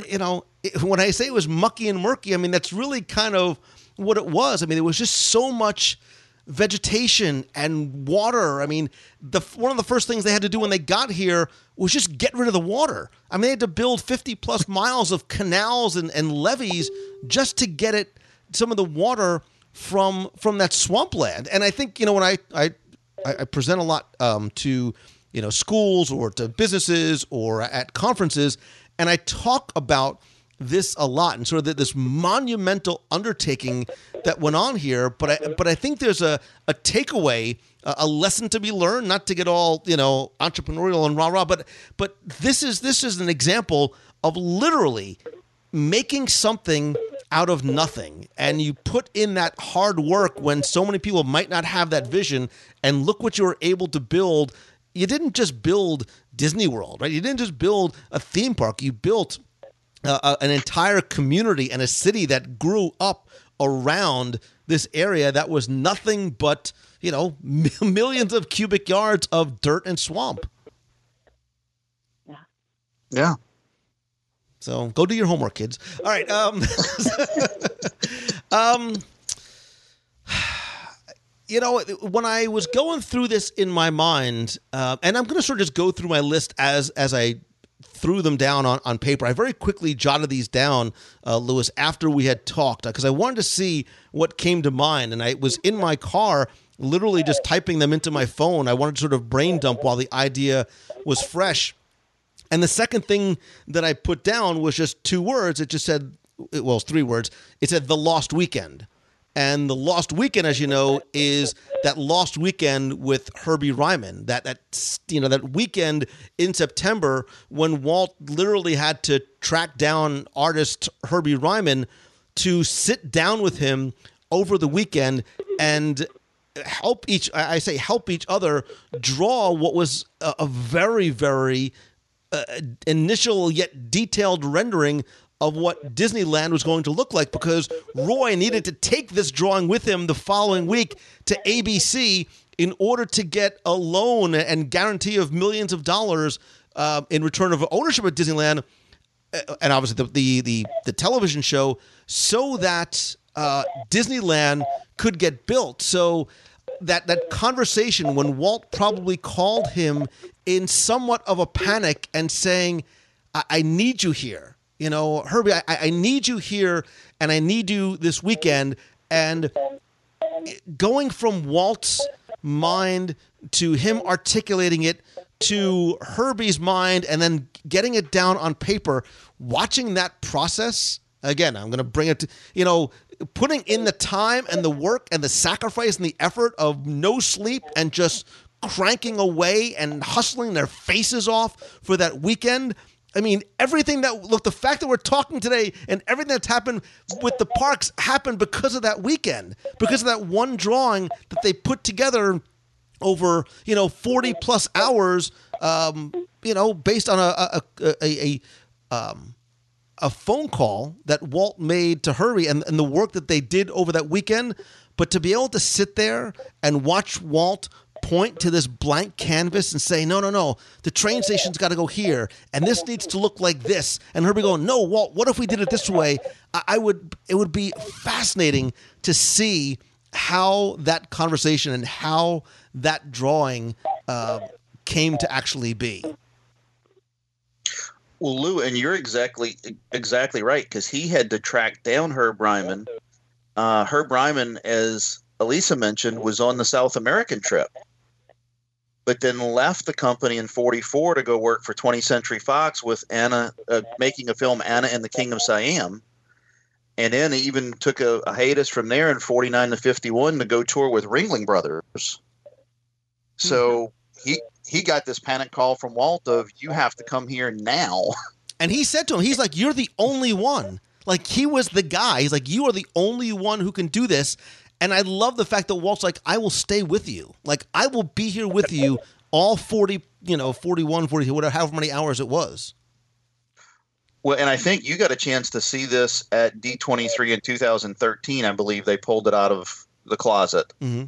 you know, when I say it was mucky and murky, I mean that's really kind of what it was. I mean, there was just so much vegetation and water. I mean, the one of the first things they had to do when they got here was just get rid of the water. I mean, they had to build 50 plus *laughs* miles of canals and, and levees just to get it some of the water from from that swampland. And I think you know when I I, I present a lot um, to you know schools or to businesses or at conferences, and I talk about this a lot and sort of this monumental undertaking that went on here. But I but I think there's a a takeaway, a lesson to be learned. Not to get all you know entrepreneurial and rah rah, but but this is this is an example of literally making something out of nothing. And you put in that hard work when so many people might not have that vision. And look what you were able to build. You didn't just build disney world right? You didn't just build a theme park. You built uh, uh an entire community and a city that grew up around this area that was nothing but you know *laughs* millions of cubic yards of dirt and swamp. Yeah. Yeah so go do your homework, kids. All right. Um, *laughs* um, *sighs* you know, when I was going through this in my mind, uh, and I'm going to sort of just go through my list as as I threw them down on, on paper. I very quickly jotted these down, uh, Lewis, after we had talked, because I wanted to see what came to mind. And I was in my car, literally just typing them into my phone. I wanted to sort of brain dump while the idea was fresh. And the second thing that I put down was just two words. It just said, well, it's three words. It said The Lost Weekend. And The Lost Weekend, as you know, is that lost weekend with Herbie Ryman. That that you know that weekend in September when Walt literally had to track down artist Herbie Ryman to sit down with him over the weekend and help each I say help each other draw what was a, a very very uh, initial yet detailed rendering of what Disneyland was going to look like because Roy needed to take this drawing with him the following week to ABC in order to get a loan and guarantee of millions of dollars uh, in return of ownership of Disneyland, uh, and obviously the the the, the television show, so that uh, Disneyland could get built. So that that conversation when Walt probably called him in somewhat of a panic and saying, I, I need you here. You know, Herbie, I, I need you here and I need you this weekend. And going from Walt's mind to him articulating it to Herbie's mind and then getting it down on paper, watching that process again, I'm going to bring it to, you know, putting in the time and the work and the sacrifice and the effort of no sleep and just cranking away and hustling their faces off for that weekend. I mean, everything that look, the fact that we're talking today and everything that's happened with the parks happened because of that weekend, because of that one drawing that they put together over, you know, 40 plus hours, um, you know, based on a, a, a, a, um, a phone call that Walt made to Herbie and, and the work that they did over that weekend. But to be able to sit there and watch Walt point to this blank canvas and say, no, no, no, the train station's got to go here, and this needs to look like this, and Herbie going, no, Walt, what if we did it this way? I, I would, it would be fascinating to see how that conversation and how that drawing uh, came to actually be. Well, Lou, and you're exactly exactly right because he had to track down Herb Ryman. Uh, Herb Ryman, as Elisa mentioned, was on the South American trip, but then left the company in '44 to go work for 20th Century Fox with Anna, uh, making a film Anna and the King of Siam, and then he even took a, a hiatus from there in '49 to '51 to go tour with Ringling Brothers. So he he got this panic call from Walt of you have to come here now. *laughs* And he said to him, he's like, You're the only one. Like he was the guy. He's like, You are the only one who can do this. And I love the fact that Walt's like, I will stay with you. Like I will be here with you all 40, you know, 41, 42, whatever, however many hours it was. Well, and I think you got a chance to see this at D23 in 2013. I believe they pulled it out of the closet Mm-hmm.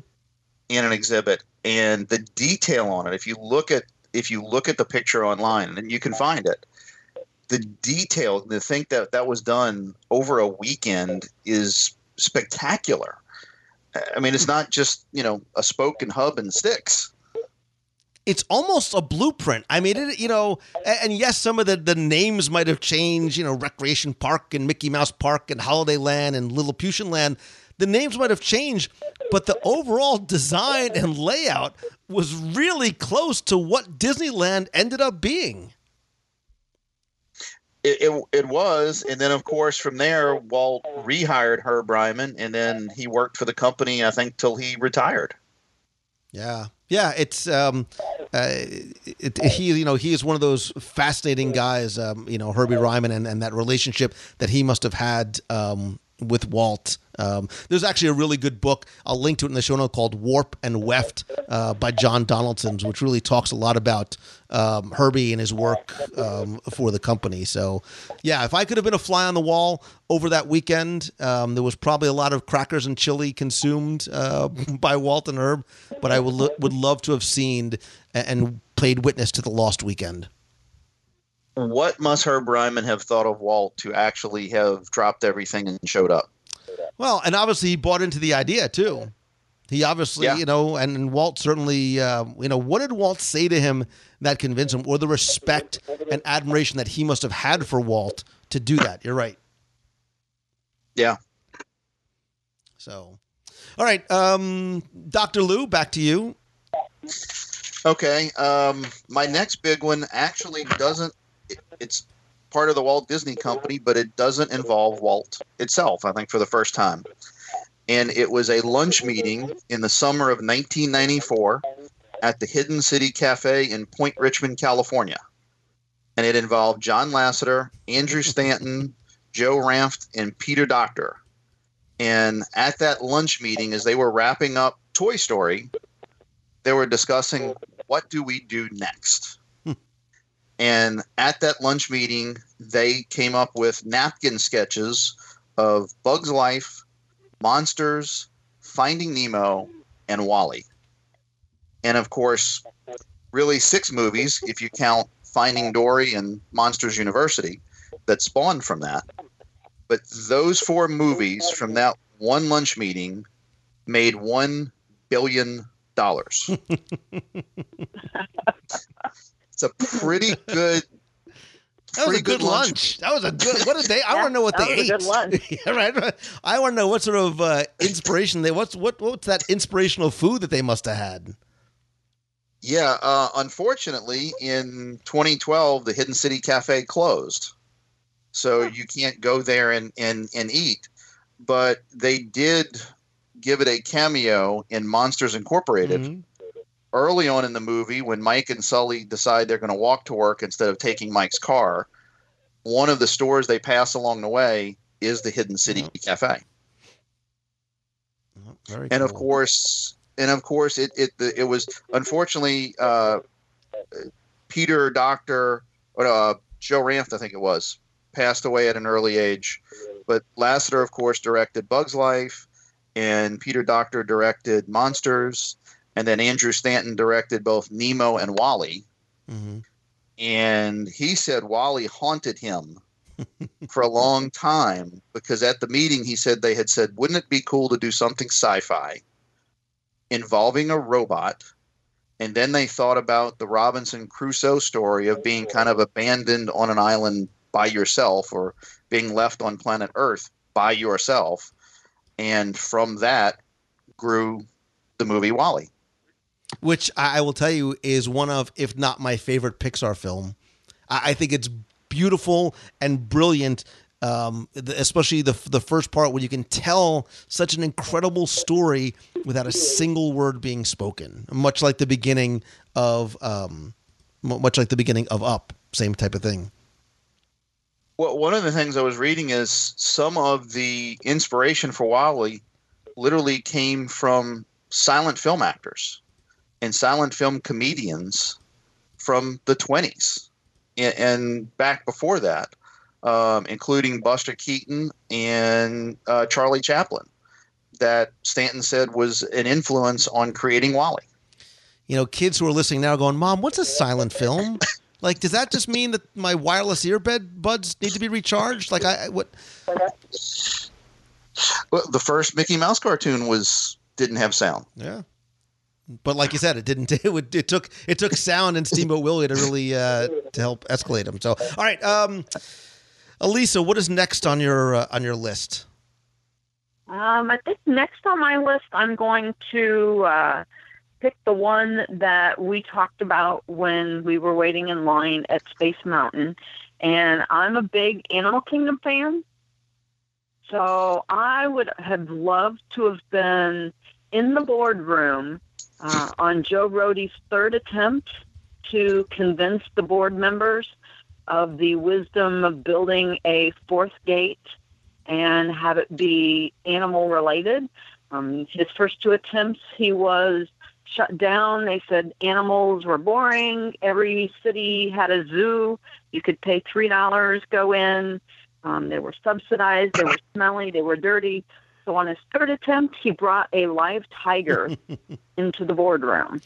in an exhibit, and the detail on it. If you look at if you look at the picture online, and you can find it, the detail, to think that that was done over a weekend is spectacular. I mean, it's not just you know a spoke and hub and sticks. it's almost a blueprint. I mean, it, you know, and yes, some of the, the names might have changed, you know, Recreation Park and Mickey Mouse Park and Holiday Land and Lilliputian Land. The names might have changed, but the overall design and layout was really close to what Disneyland ended up being. It, it, it was, and then of course from there, Walt rehired Herb Ryman, and then he worked for the company. I think till he retired. Yeah, yeah. It's um, uh, it, he you know he is one of those fascinating guys. Um, you know Herbie Ryman and, and that relationship that he must have had um, with Walt. Um, there's actually a really good book. I'll link to it in the show note called Warp and Weft uh, by John Donaldson, which really talks a lot about um, Herbie and his work um, for the company. So, yeah, if I could have been a fly on the wall over that weekend, um, there was probably a lot of crackers and chili consumed uh, *laughs* by Walt and Herb, but I would lo- would love to have seen and played witness to the lost weekend. What must Herb Ryman have thought of Walt to actually have dropped everything and showed up? Well, and obviously he bought into the idea too. He obviously, Yeah. you know, and, and Walt certainly, uh, you know, what did Walt say to him that convinced him, or the respect and admiration that he must have had for Walt to do that? You're right. Yeah. So, all right, um, Doctor Lou, back to you. Okay. Um, my next big one actually doesn't. It, it's part of the Walt Disney Company, but it doesn't involve Walt itself. I think for the first time, and it was a lunch meeting in the summer of 1994 at the Hidden City Cafe in Point Richmond, California, and it involved John Lasseter, Andrew Stanton, Joe Ranft, and Peter Docter. And at that lunch meeting, as they were wrapping up Toy Story, they were discussing what do we do next. And at that lunch meeting, they came up with napkin sketches of Bugs Life, Monsters, Finding Nemo, and WALL-E. And of course, really six movies if you count Finding Dory and Monsters University that spawned from that. But those four movies from that one lunch meeting made one billion dollars. *laughs* it's a pretty *laughs* good. That was pretty a good, lunch. That was a good. What did they? I want to know what That they was ate. a good lunch. *laughs* yeah, right. I want to know what sort of uh, inspiration they. What's what? What's that inspirational food that they must have had? Yeah, uh, unfortunately, in 2012, the Hidden City Cafe closed, so you can't go there and and and eat. But they did give it a cameo in Monsters Incorporated. Mhm. Early on in the movie when Mike and Sully decide they're going to walk to work instead of taking Mike's car, one of the stores they pass along the way is the Hidden City Cafe. Oh, Very And of course, and of course it it it was unfortunately uh, Peter Docter or uh, Joe Ranft I think it was passed away at an early age, but Lasseter of course directed Bugs Life and Peter Docter directed Monsters and then Andrew Stanton directed both Nemo and WALL-E. Mm-hmm. And he said WALL-E haunted him *laughs* for a long time because at the meeting he said they had said, wouldn't it be cool to do something sci fi involving a robot? And then they thought about the Robinson Crusoe story of being kind of abandoned on an island by yourself or being left on planet Earth by yourself. And from that grew the movie WALL-E. Which I will tell you is one of, if not my favorite Pixar film. I I think it's beautiful and brilliant, um, especially the the first part when you can tell such an incredible story without a single word being spoken, much like the beginning of, um, much like the beginning of Up, same type of thing. Well, one of the things I was reading is some of the inspiration for WALL-E literally came from silent film actors and silent film comedians from the 20s and, and back before that, um, including Buster Keaton and uh, Charlie Chaplin, that Stanton said was an influence on creating WALL-E. You know, kids who are listening now are going, "Mom, what's a silent film?" *laughs* Like, does that just mean that my wireless earbud buds need to be recharged? Like, I I- what? Well, the first Mickey Mouse cartoon was didn't have sound. Yeah. But like you said, it didn't. *laughs* It, would, it took it took sound and Steamboat Willie to really uh, to help escalate him. So, all right, um, Elisa, what is next on your uh, on your list? Um, I think next on my list, I'm going to uh, pick the one that we talked about when we were waiting in line at Space Mountain. And I'm a big Animal Kingdom fan. So I would have loved to have been in the boardroom uh, on Joe Rohde's third attempt to convince the board members of the wisdom of building a fourth gate and have it be animal related. Um, his first two attempts, he was shut down. They said animals were boring. Every city had a zoo. You could pay three dollars, go in. Um, they were subsidized. They were smelly. They were dirty. So on his third attempt, he brought a live tiger *laughs* into the boardroom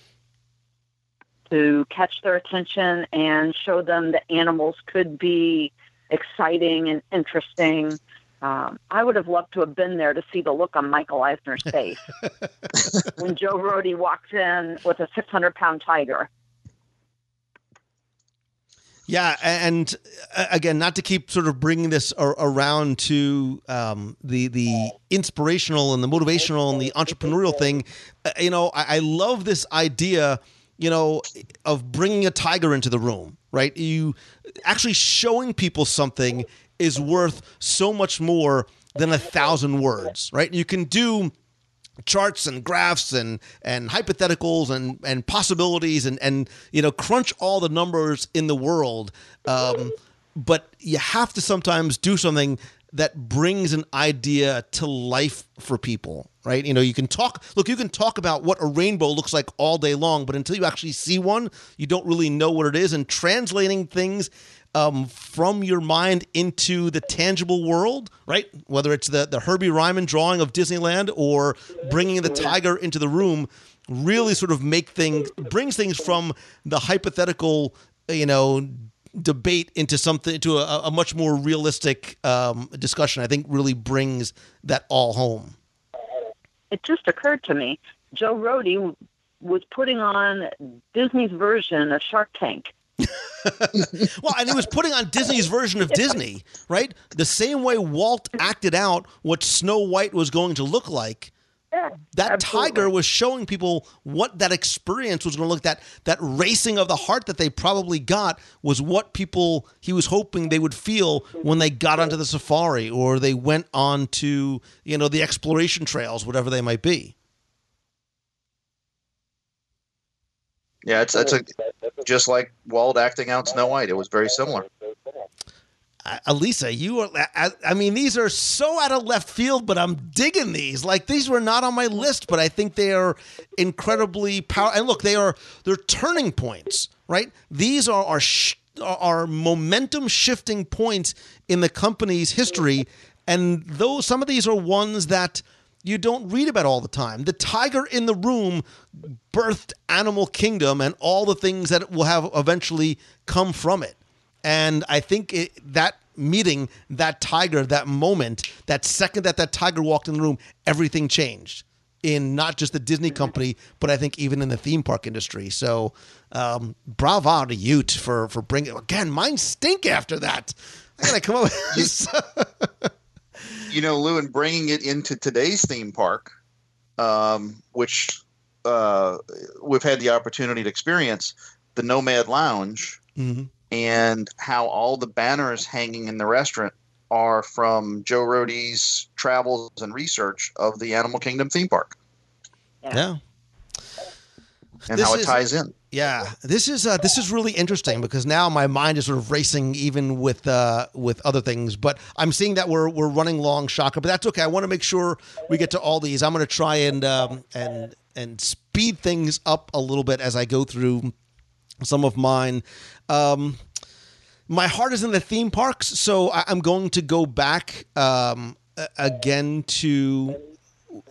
to catch their attention and show them that animals could be exciting and interesting. Um, I would have loved to have been there to see the look on Michael Eisner's face *laughs* when Joe Rohde walks in with a 600 pound tiger. Yeah, and uh, again, not to keep sort of bringing this around to um, the the inspirational and the motivational and the entrepreneurial thing. Uh, you know, I, I love this idea. You know, of bringing a tiger into the room, right? You actually showing people something is worth so much more than a thousand words, right? You can do charts and graphs and and hypotheticals and and possibilities and and you know crunch all the numbers in the world. Um, but you have to sometimes do something that brings an idea to life for people right? You know you can talk look you can talk about what a rainbow looks like all day long but until you actually see one you don't really know what it is. And translating things um, from your mind into the tangible world, right? Whether it's the, the Herbie Ryman drawing of Disneyland or bringing the tiger into the room, really sort of make things, brings things from the hypothetical, you know, debate into something, into a, a much more realistic um, discussion. I think really brings that all home. It just occurred to me Joe Rohde was putting on Disney's version of Shark Tank. *laughs* well, and he was putting on Disney's version of Disney, right? The same way Walt acted out what Snow White was going to look like. that tiger was showing people what that experience was going to look that that racing of the heart that they probably got was what people he was hoping they would feel when they got onto the safari or they went on to you know the exploration trails whatever they might be Yeah, it's that's a just like Walt acting out Snow White. It was very similar. Uh, Elisa, you are. I, I mean, these are so out of left field, but I'm digging these. Like these were not on my list, but I think they are incredibly powerful. And look, they are they're turning points, right? These are are sh- are momentum shifting points in the company's history, and those some of these are ones that you don't read about all the time. The tiger in the room birthed Animal Kingdom and all the things that will have eventually come from it. And I think it, that meeting, that tiger, that moment, that second that that tiger walked in the room, everything changed in not just the Disney company, but I think even in the theme park industry. So, um, bravo to you for for bringing again. Mine stink after that. I gotta come up. with *laughs* you know, Lou, and bringing it into today's theme park, um, which uh, we've had the opportunity to experience, the Nomad Lounge, Mhm. and how all the banners hanging in the restaurant are from Joe Rohde's travels and research of the Animal Kingdom theme park Yeah. and This how it is- ties in. Yeah, this is uh, this is really interesting because now my mind is sort of racing even with uh, with other things. But I'm seeing that we're we're running long, Shaka. But that's okay. I want to make sure we get to all these. I'm going to try and um, and and speed things up a little bit as I go through some of mine. Um, my heart is in the theme parks, so I, I'm going to go back um, again to.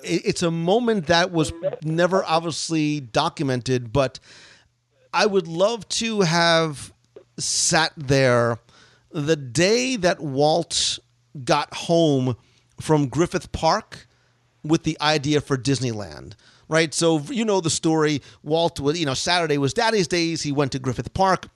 it- It's a moment that was never obviously documented, but I would love to have sat there the day that Walt got home from Griffith Park with the idea for Disneyland. Right, so you know the story. Walt was, you know, Saturday was Daddy's days. He went to Griffith Park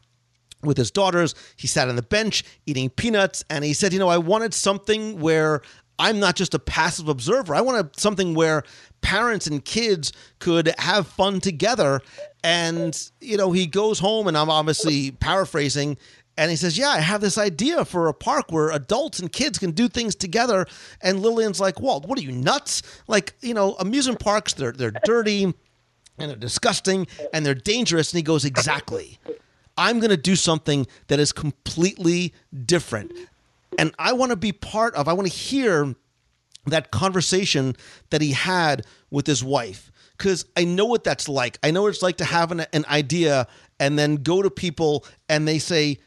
with his daughters. He sat on the bench eating peanuts, and he said, "You know, I wanted something where I'm not just a passive observer. I wanted something where parents and kids could have fun together." And you know, he goes home, and I'm obviously paraphrasing. And he says, Yeah, I have this idea for a park where adults and kids can do things together. And Lillian's like, Walt, what are you nuts? Like, you know, amusement parks, they're they're dirty and they're disgusting and they're dangerous. And he goes, Exactly. I'm going to do something that is completely different. And I want to be part of, I want to hear that conversation that he had with his wife. Because I know what that's like. I know what it's like to have an, an idea and then go to people and they say,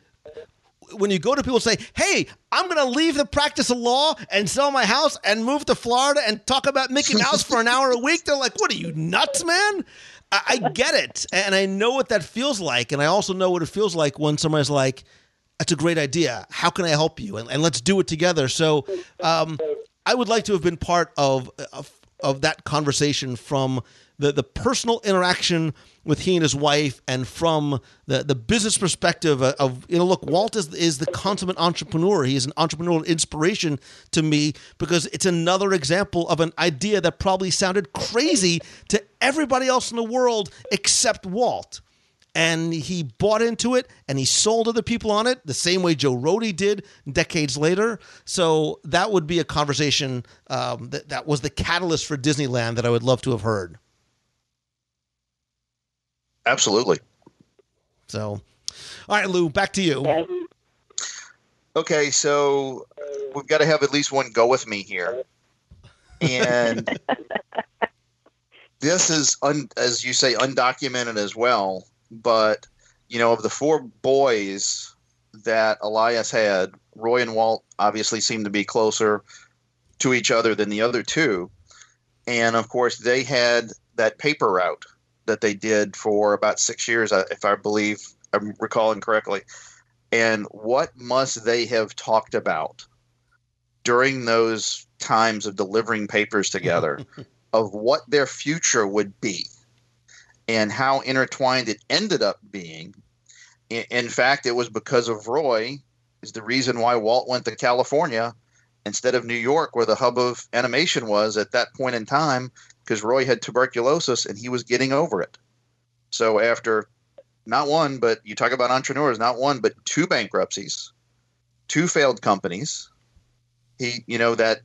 when you go to people and say, "Hey, I'm going to leave the practice of law and sell my house and move to Florida and talk about Mickey Mouse for an hour a week," they're like, "What are you nuts, man?" I, I get it, and I know what that feels like, and I also know what it feels like when somebody's like, "That's a great idea. How can I help you?" and, and let's do it together. So, um, I would like to have been part of of, of that conversation from the the personal interaction with he and his wife, and from the the business perspective of, of you know, look, Walt is is the consummate entrepreneur. He is an entrepreneurial inspiration to me because it's another example of an idea that probably sounded crazy to everybody else in the world except Walt and he bought into it and he sold other people on it the same way Joe Rohde did decades later. So that would be a conversation um, that that was the catalyst for Disneyland that I would love to have heard. Absolutely. So, all right, Lou, back to you. Okay, so we've got to have at least one go with me here. And *laughs* this is, un, as you say, undocumented as well. But, you know, of the four boys that Elias had, Roy and Walt obviously seemed to be closer to each other than the other two. And of course, they had that paper route that they did for about six years, uh, if I believe I'm recalling correctly. And what must they have talked about during those times of delivering papers together *laughs* of what their future would be and how intertwined it ended up being? In, in fact, it was because of Roy, is the reason why Walt went to California instead of New York, where the hub of animation was at that point in time, because Roy had tuberculosis and he was getting over it. So after not one, but you talk about entrepreneurs, not one, but two bankruptcies, two failed companies. He, you know, that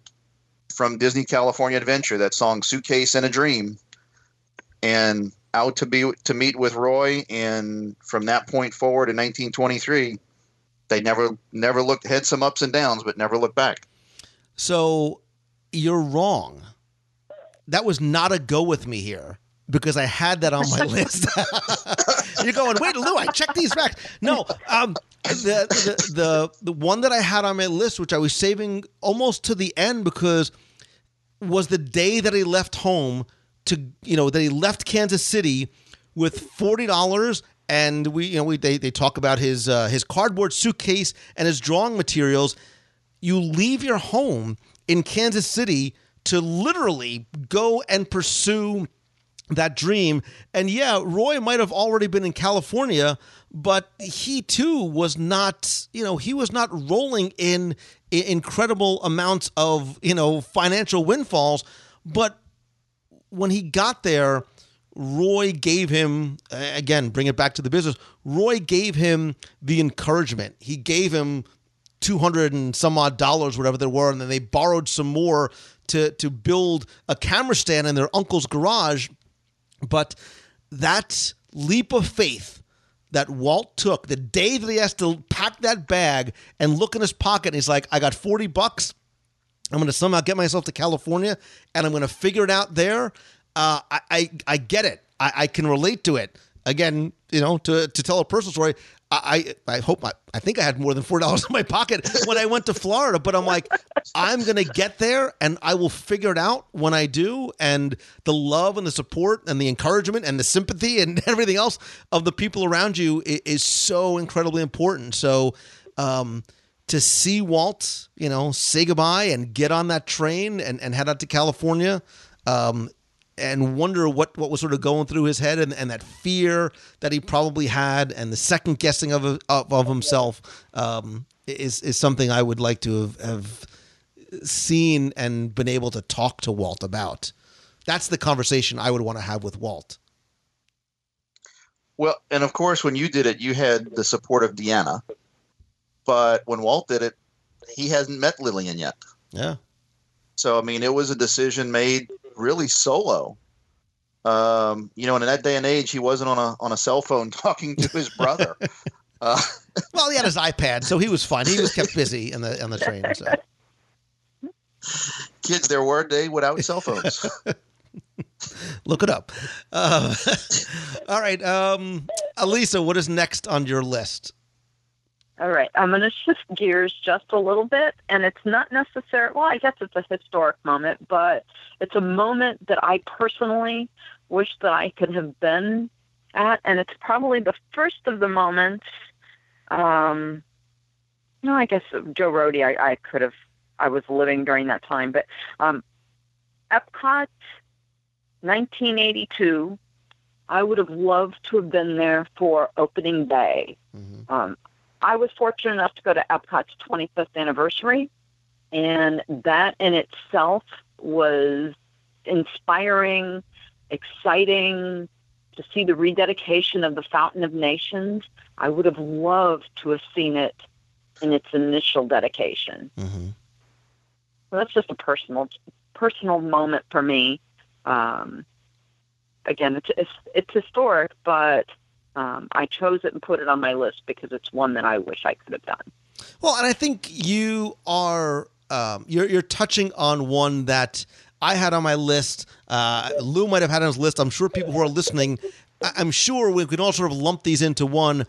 from Disney California Adventure, that song "Suitcase and a Dream," and out to be to meet with Roy, and from that point forward in 1923, they never never looked had some ups and downs, but never looked back. So you're wrong. That was not a go with me here because I had that on my *laughs* list. *laughs* You're going, wait, Lou, I checked these facts. No, um, the, the the the one that I had on my list, which I was saving almost to the end because was the day that he left home to you know that he left Kansas City with forty dollars and we you know we they, they talk about his uh, his cardboard suitcase and his drawing materials. You leave your home in Kansas City to literally go and pursue that dream. And yeah Roy might have already been in California but he too was not you know he was not rolling in incredible amounts of you know financial windfalls. But when he got there, Roy gave him again, bring it back to the business. Roy gave him the encouragement. He gave him two hundred and some odd dollars, whatever there were, and then they borrowed some more to to build a camera stand in their uncle's garage. But that leap of faith that Walt took the day that he has to pack that bag and look in his pocket, and he's like, "I got forty bucks." I'm going to somehow get myself to California and I'm going to figure it out there. Uh, I, I, I get it. I, I can relate to it. Again, you know, to, to tell a personal story, I, I, I hope I, I think I had more than four *laughs* dollars in my pocket when I went to Florida, but I'm like, I'm gonna get there and I will figure it out when I do. And the love and the support and the encouragement and the sympathy and *laughs* everything else of the people around you is, is so incredibly important. So um, to see Walt, you know, say goodbye and get on that train and, and head out to California, um, and wonder what, what was sort of going through his head and, and that fear that he probably had and the second guessing of of, of himself um, is is something I would like to have, have seen and been able to talk to Walt about. That's the conversation I would want to have with Walt. Well, and of course, when you did it, you had the support of Deanna. But when Walt did it, he hasn't met Lillian yet. Yeah. So I mean, it was a decision made really solo. Um, you know, and in that day and age, he wasn't on a on a cell phone *laughs* talking to his brother. uh, *laughs* Well, he had his iPad, so he was fine. He was kept busy in the on the train. So. kids, there were a day without cell phones. *laughs* Look it up. Uh, all right, um, Elisa, what is next on your list? All right, I'm going to shift gears just a little bit, and it's not necessary. well, I guess it's a historic moment, but it's a moment that I personally wish that I could have been at, and it's probably the first of the moments. Um, no, I guess Joe Rohde, I, I could have, I was living during that time, but um, Epcot 1982, I would have loved to have been there for opening day. Um, I was fortunate enough to go to Epcot's 25th anniversary, and that in itself was inspiring, exciting to see the rededication of the Fountain of Nations. I would have loved to have seen it in its initial dedication. Mm-hmm. So that's just a personal personal moment for me. Um, again, it's, it's it's historic, but um, I chose it and put it on my list because it's one that I wish I could have done. Well, and I think you are um, you're you're touching on one that I had on my list. Uh, Lou might have had on his list. I'm sure people who are listening, I'm sure we can all sort of lump these into one.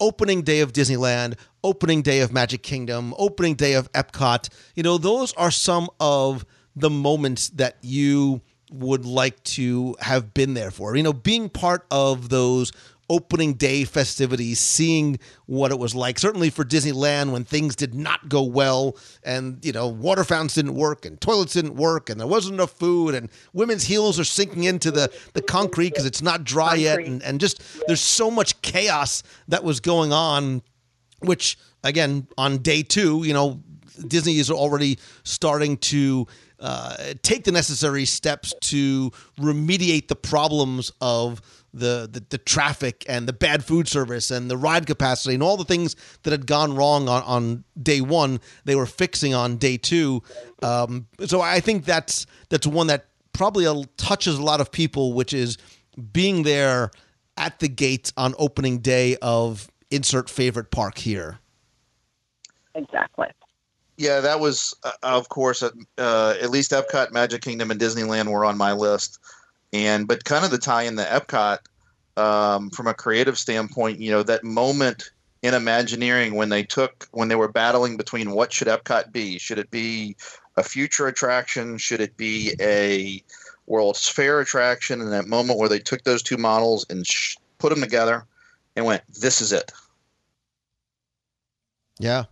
Opening day of Disneyland, opening day of Magic Kingdom, opening day of Epcot. You know, those are some of the moments that you would like to have been there for. You know, being part of those opening day festivities, seeing what it was like. Certainly for Disneyland when things did not go well and, you know, water fountains didn't work and toilets didn't work and there wasn't enough food and women's heels are sinking into the, the concrete because it's not dry yet. And, and just there's so much chaos that was going on, which, again, on day two, you know, Disney is already starting to uh, take the necessary steps to remediate the problems of the, the the traffic and the bad food service and the ride capacity and all the things that had gone wrong on, on day one. They were fixing on day two. Um, so I think that's that's one that probably uh, touches a lot of people, which is being there at the gates on opening day of insert favorite park here. Exactly. Yeah, that was, uh, of course, uh, uh, at least Epcot, Magic Kingdom, and Disneyland were on my list. And but kind of the tie in the Epcot um, from a creative standpoint, you know, that moment in Imagineering when they took when they were battling between what should Epcot be? Should it be a future attraction? Should it be a World's Fair attraction? And that moment where they took those two models and sh- put them together and went, "This is it." Yeah.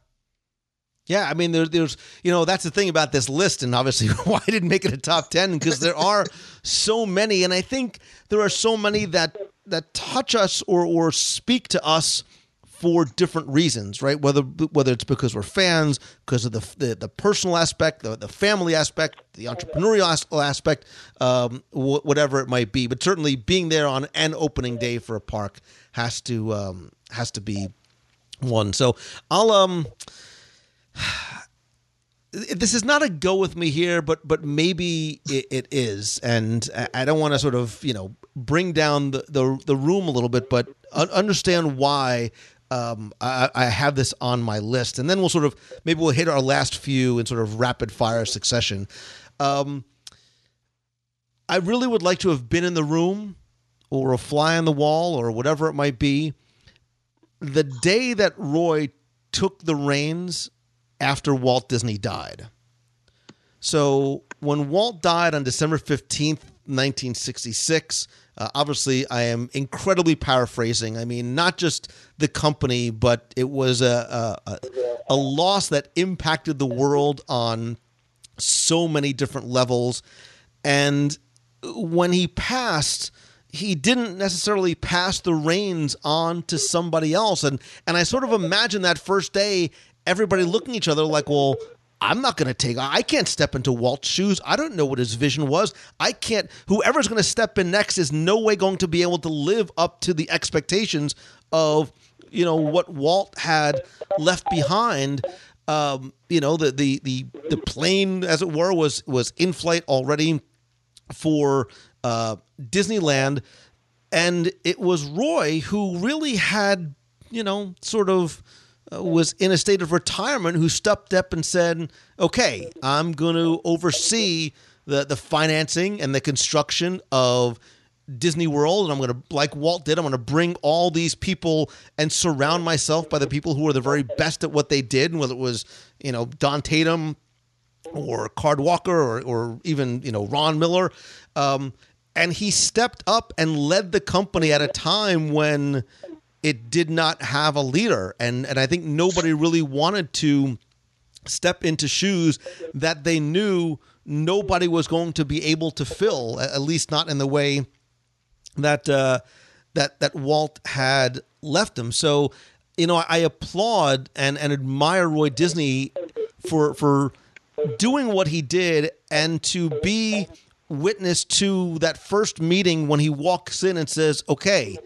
Yeah, I mean, there, there's, you know, that's the thing about this list, and obviously *laughs* why I didn't make it a top ten because there are so many, and I think there are so many that that touch us or or speak to us for different reasons, right? Whether whether it's because we're fans, because of the the, the personal aspect, the the family aspect, the entrepreneurial as- aspect, um, wh- whatever it might be. But certainly, being there on an opening day for a park has to um, has to be one. So I'll um *sighs* this is not a go with me here, but but maybe it, it is, and I- don't want to sort of you know bring down the the, the room a little bit, but understand why. Um, I, I have this on my list, and then we'll sort of maybe we'll hit our last few in sort of rapid fire succession. Um, I really would like to have been in the room, or a fly on the wall, or whatever it might be, the day that Roy took the reins after Walt Disney died. So when Walt died on December 15th, 1966, uh, obviously I am incredibly paraphrasing. I mean, not just the company, but it was a, a, a, a loss that impacted the world on so many different levels. And when he passed, he didn't necessarily pass the reins on to somebody else. And and I sort of imagine that first day, everybody looking at each other like, well, I'm not going to take, I can't step into Walt's shoes. I don't know what his vision was. I can't, whoever's going to step in next is no way going to be able to live up to the expectations of, you know, what Walt had left behind. Um, you know, the, the, the, the plane, as it were, was, was in flight already for uh, Disneyland, and it was Roy who really had, you know, sort of was in a state of retirement who stepped up and said, "Okay, I'm going to oversee the the financing and the construction of." Disney World, and I'm going to, like Walt did, I'm going to bring all these people and surround myself by the people who are the very best at what they did. Whether it was, you know, Don Tatum, or Card Walker or, or even you know Ron Miller, um, and he stepped up and led the company at a time when it did not have a leader, and and I think nobody really wanted to step into shoes that they knew nobody was going to be able to fill, at least not in the way that uh, that that Walt had left them. So, you know, I applaud and and admire Roy Disney for for doing what he did and to be witness to that first meeting when he walks in and says, "Okay,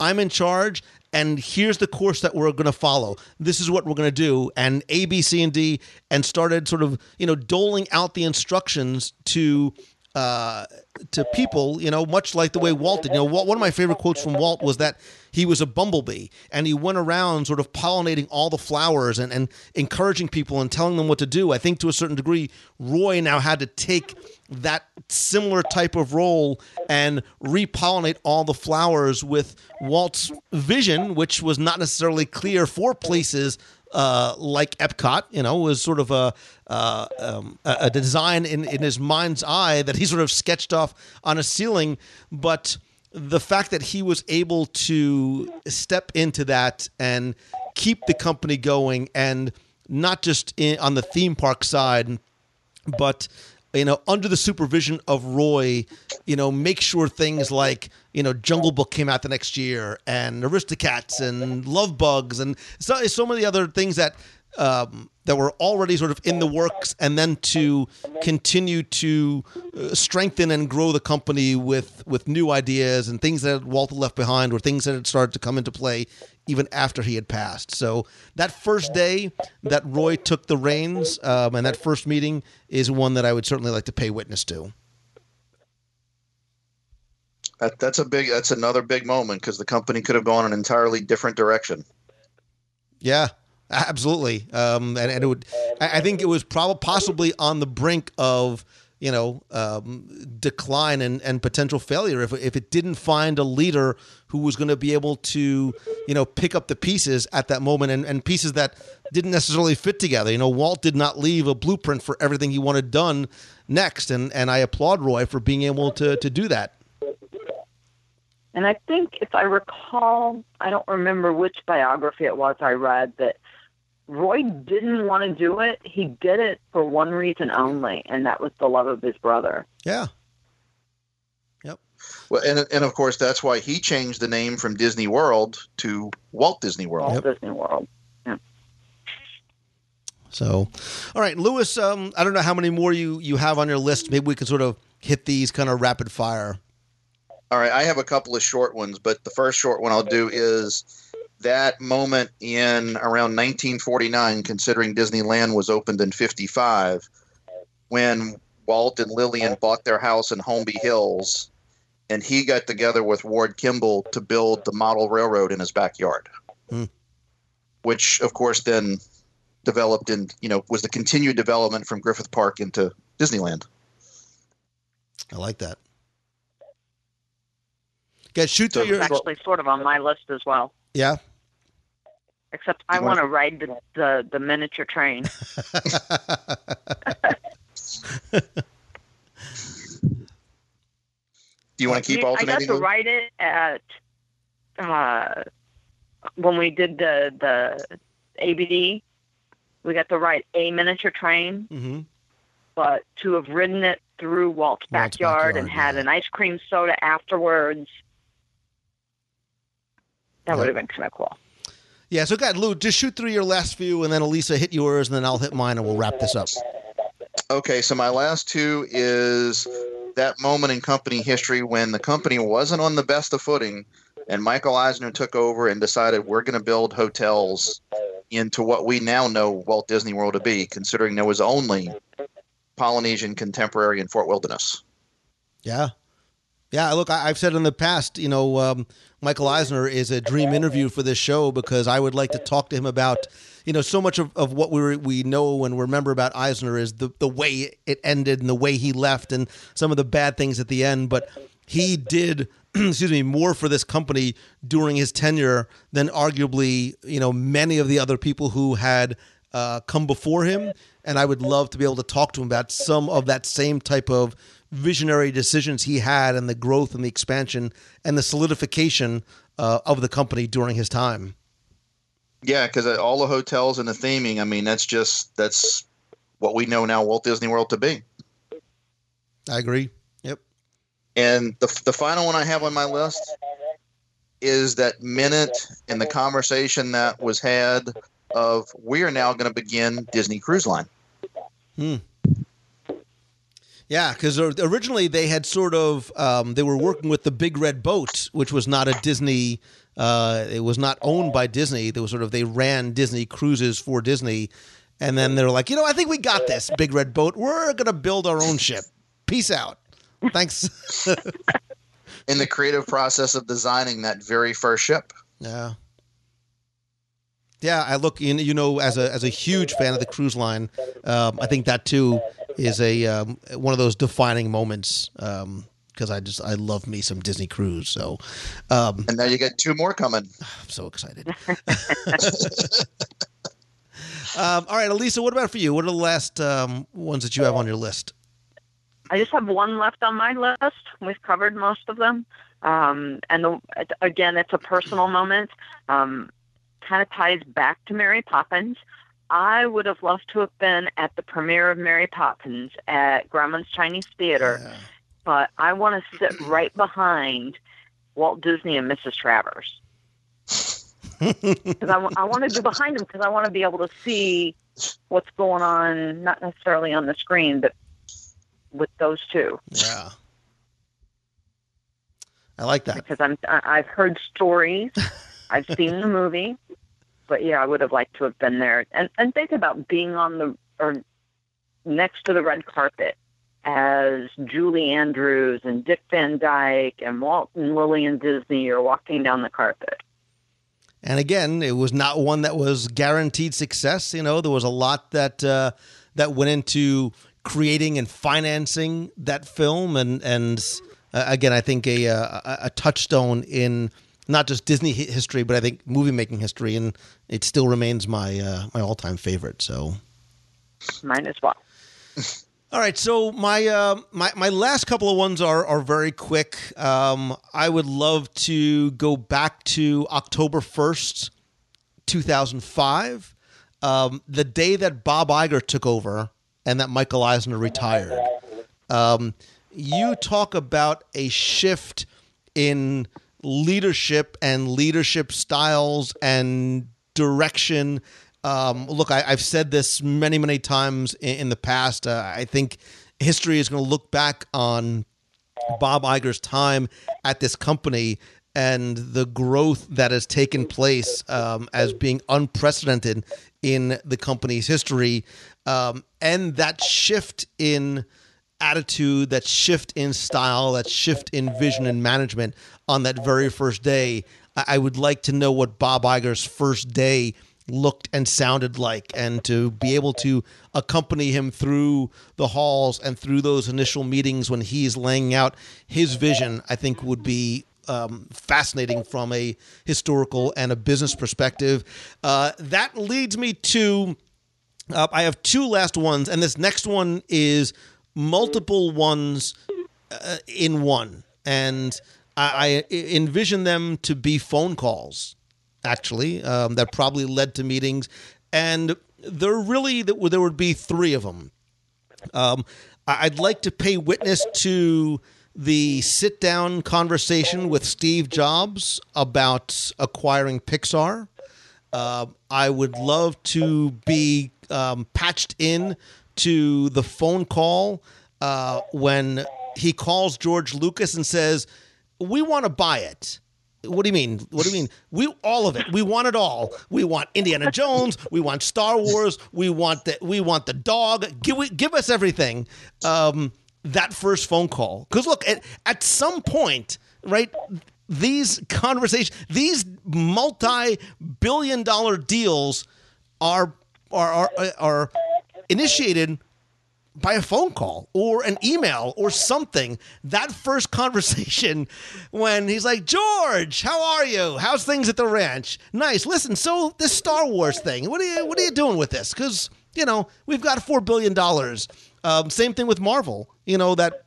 I'm in charge." And here's the course that we're going to follow. This is what we're going to do, and A, B, C, and D, and started sort of you know doling out the instructions to uh, to people, you know, much like the way Walt did. You know, one of my favorite quotes from Walt was that he was a bumblebee and he went around sort of pollinating all the flowers and, and encouraging people and telling them what to do. I think to a certain degree, Roy now had to take that similar type of role and repollinate all the flowers with Walt's vision, which was not necessarily clear for places uh, like Epcot, you know, was sort of a uh, um, a design in, in his mind's eye that he sort of sketched off on a ceiling. But the fact that he was able to step into that and keep the company going, and not just in, on the theme park side, but you know, under the supervision of Roy, you know, make sure things like, you know, Jungle Book came out the next year and Aristocats and Love Bugs and so, so many other things that um, that were already sort of in the works and then to continue to uh, strengthen and grow the company with with new ideas and things that Walter left behind or things that had started to come into play even after he had passed. So that first day that Roy took the reins um, and that first meeting is one that I would certainly like to pay witness to. That, that's a big. That's another big moment because the company could have gone an entirely different direction. Yeah, absolutely. Um, and, and it would, I I think it was probably possibly on the brink of you know um, decline and, and potential failure if if it didn't find a leader who was going to be able to you know pick up the pieces at that moment and, and pieces that didn't necessarily fit together. You know, Walt did not leave a blueprint for everything he wanted done next, and and I applaud Roy for being able to to do that. And I think, if I recall, I don't remember which biography it was I read that Roy didn't want to do it. He did it for one reason only, and that was the love of his brother. Yeah. Yep. Well, and and of course that's why he changed the name from Disney World to Walt Disney World. Walt Disney World. Yeah. So, all right, Lewis. Um, I don't know how many more you you have on your list. Maybe we can sort of hit these kind of rapid fire. All right, I have a couple of short ones, but the first short one I'll do is that moment in around 1949, considering Disneyland was opened in 55, when Walt and Lillian bought their house in Holmby Hills, and he got together with Ward Kimball to build the model railroad in his backyard, Hmm. which, of course, then developed and you know, was the continued development from Griffith Park into Disneyland. I like that. Guys, shoot through your actually sort of on my list as well. yeah. Except I want to ride the, the, the miniature train. *laughs* Do you want to keep alternating? I got to write it at uh, when we did the the ABD. We got to write a miniature train, hmm but to have ridden it through Walt's Walt's backyard, and had yeah. an ice cream soda afterwards, that Yeah. would have been kind of cool. Yeah. So, God, Lou, just shoot through your last few, and then Elisa hit yours, and then I'll hit mine, and we'll wrap this up. Okay, so my last two is that moment in company history when the company wasn't on the best of footing, and Michael Eisner took over and decided we're going to build hotels into what we now know Walt Disney World to be, considering there was only Polynesian Contemporary and Fort Wilderness. Yeah. Yeah, look, I, I've said in the past, you know, um, Michael Eisner is a dream interview for this show because I would like to talk to him about, you know, so much of, of what we we know and remember about Eisner is the, the way it ended and the way he left and some of the bad things at the end. But he did, *clears throat* excuse me, more for this company during his tenure than arguably, you know, many of the other people who had uh, come before him. And I would love to be able to talk to him about some of that same type of visionary decisions he had and the growth and the expansion and the solidification uh, of the company during his time. Yeah, because all the hotels and the theming, I mean, that's just that's what we know now Walt Disney World to be. I agree. Yep. And the, the final one I have on my list is that minute in the conversation that was had of we are now going to begin Disney Cruise Line. Yeah, because originally they had sort of um, they were working with the Big Red Boat, which was not a Disney. Uh, it was not owned by Disney. They was sort of they ran Disney cruises for Disney, and then they were like, you know, I think we got this Big Red Boat. We're gonna build our own ship. Peace out. Thanks. *laughs* In the creative process of designing that very first ship. Yeah. Yeah, I look in. You know, as a as a huge fan of the cruise line, um, I think that too is a um, one of those defining moments because I just I love me some Disney cruise. So um, And now you get two more coming. *sighs* I'm so excited. *laughs* um, all right, Elisa, what about for you? What are the last um, ones that you have on your list? I just have one left on my list. We've covered most of them. Um, and the, again, it's a personal moment. Um, kind of ties back to Mary Poppins. I would have loved to have been at the premiere of Mary Poppins at Grauman's Chinese Theater, Yeah. but I want to sit right behind Walt Disney and Mrs. Travers. *laughs* Because I, I want to be behind them because I want to be able to see what's going on, not necessarily on the screen, but with those two. Yeah. I like that. because I'm I've heard stories, *laughs* I've seen the movie, but yeah, I would have liked to have been there. And and think about being on the or next to the red carpet as Julie Andrews and Dick Van Dyke and Walt and Lillian Disney are walking down the carpet. And again, it was not one that was guaranteed success. You know, there was a lot that uh, that went into creating and financing that film, and and uh, again, I think a, a a touchstone in not just Disney history, but I think movie making history, and it still remains my uh, my all time favorite. So. Mine as well. *laughs* All right, so my uh, my my last couple of ones are are very quick. Um, I would love to go back to October first, two thousand five, um, the day that Bob Iger took over and that Michael Eisner retired. Um, you talk about a shift in leadership and leadership styles and direction. Um, look, I, I've said this many, many times in, in the past. Uh, I think history is going to look back on Bob Iger's time at this company and the growth that has taken place um, as being unprecedented in the company's history, um, and that shift in attitude, that shift in style, that shift in vision and management on that very first day. I would like to know what Bob Iger's first day looked and sounded like, and to be able to accompany him through the halls and through those initial meetings when he's laying out his vision, I think would be um, fascinating from a historical and a business perspective. Uh, that leads me to uh, I have two last ones, and this next one is multiple ones uh, in one, and I, I envision them to be phone calls, actually, um, that probably led to meetings, and there really there would- be three of them. Um, I'd like to pay witness to the sit down conversation with Steve Jobs about acquiring Pixar. Uh, I would love to be um, patched in to the phone call uh, when he calls George Lucas and says, "We want to buy it." What do you mean? What do you mean? We all of it. We want it all. We want Indiana Jones. We want Star Wars. We want the we want the dog. Give give us everything. Um, that first phone call, because look at at some point, right? These conversations, these multi-billion-dollar deals, are are are, are initiated by a phone call or an email or something. That first *laughs* conversation when he's like, George, how are you? How's things at the ranch? Nice. Listen, so this Star Wars thing, what are you what are you doing with this? Because you know we've got four billion dollars. Um, same thing with Marvel. You know that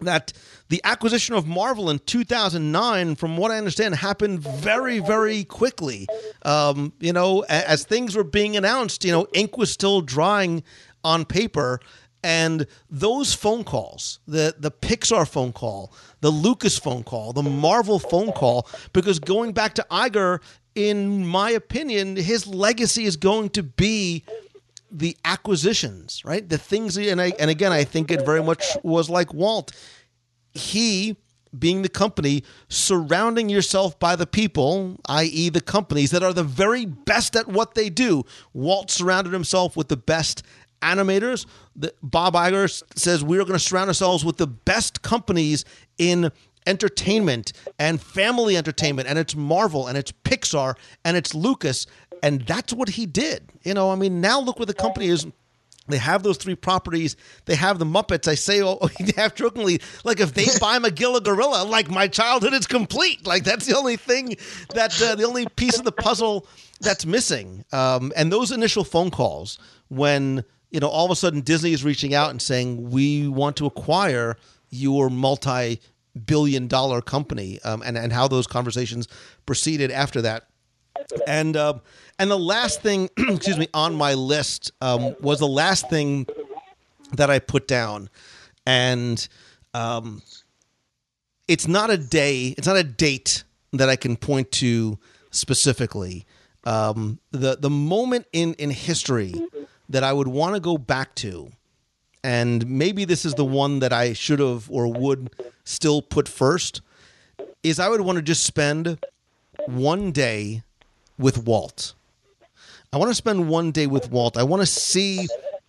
that the acquisition of Marvel in 2009, from what I understand, happened very, very quickly. Um, you know, as things were being announced, you know, ink was still drying on paper. And those phone calls, the the Pixar phone call, the Lucas phone call, the Marvel phone call, because going back to Iger, in my opinion, his legacy is going to be the acquisitions, right? The things, and I, and again, I think it very much was like Walt. He being the company, surrounding yourself by the people, i.e., the companies that are the very best at what they do. Walt surrounded himself with the best animators. The, Bob Iger says we're going to surround ourselves with the best companies in entertainment and family entertainment, and it's Marvel and it's Pixar and it's Lucas, and that's what he did. You know, I mean, now look where the company is. They have those three properties. They have the Muppets. I say oh, *laughs* half jokingly, like if they buy *laughs* Magilla Gorilla, like my childhood is complete. Like that's the only thing that uh, the only piece of the puzzle that's missing. Um, and those initial phone calls when you know all of a sudden Disney is reaching out and saying we want to acquire your multi billion dollar company um, and, and how those conversations proceeded after that. And uh, and the last thing, *clears throat* excuse me, on my list um, was the last thing that I put down, and um, it's not a day, it's not a date that I can point to specifically. Um, the the moment in in history that I would want to go back to, and maybe this is the one that I should have or would still put first, is I would want to just spend one day with Walt. I want to spend one day with Walt. I want to see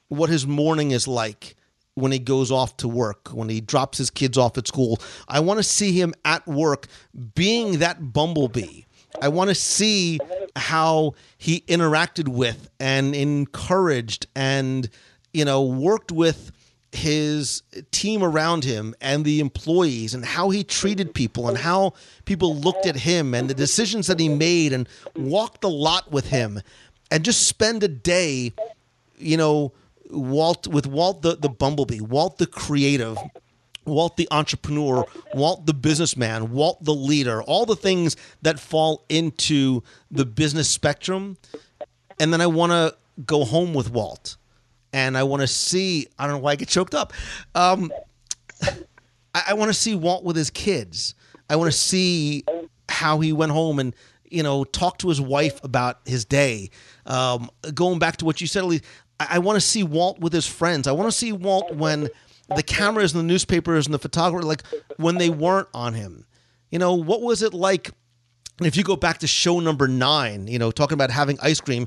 what his morning is like when he goes off to work, when he drops his kids off at school. I want to see him at work being that bumblebee. I want to see how he interacted with and encouraged and you know worked with his team around him and the employees and how he treated people and how people looked at him and the decisions that he made and walked the lot with him and just spend a day, you know, Walt with Walt the, the bumblebee, Walt the creative, Walt the entrepreneur, Walt the businessman, Walt the leader, all the things that fall into the business spectrum. And then I want to go home with Walt and I want to see. I don't know why I get choked up. Um, I, I want to see Walt with his kids. I want to see how he went home and you know talk to his wife about his day. Um, going back to what you said, Elise, I, I want to see Walt with his friends. I want to see Walt when the cameras and the newspapers and the photographer, like when they weren't on him. You know, what was it like? If you go back to show number nine, you know, talking about having ice cream,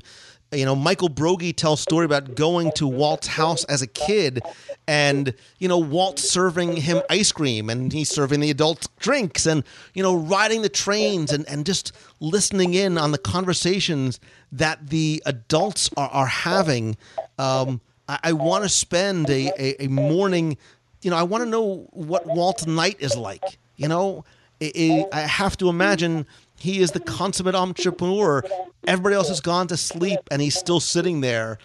you know, Michael Broggie tells story about going to Walt's house as a kid and, you know, Walt serving him ice cream and he's serving the adults drinks and, you know, riding the trains and, and just listening in on the conversations that the adults are, are having. Um, I, I want to spend a, a, a morning, you know, I want to know what Walt's night is like. You know, I have to imagine he is the consummate entrepreneur. Everybody else has gone to sleep, and he's still sitting there,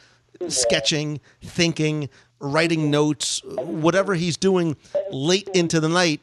sketching, thinking, writing notes, whatever he's doing late into the night,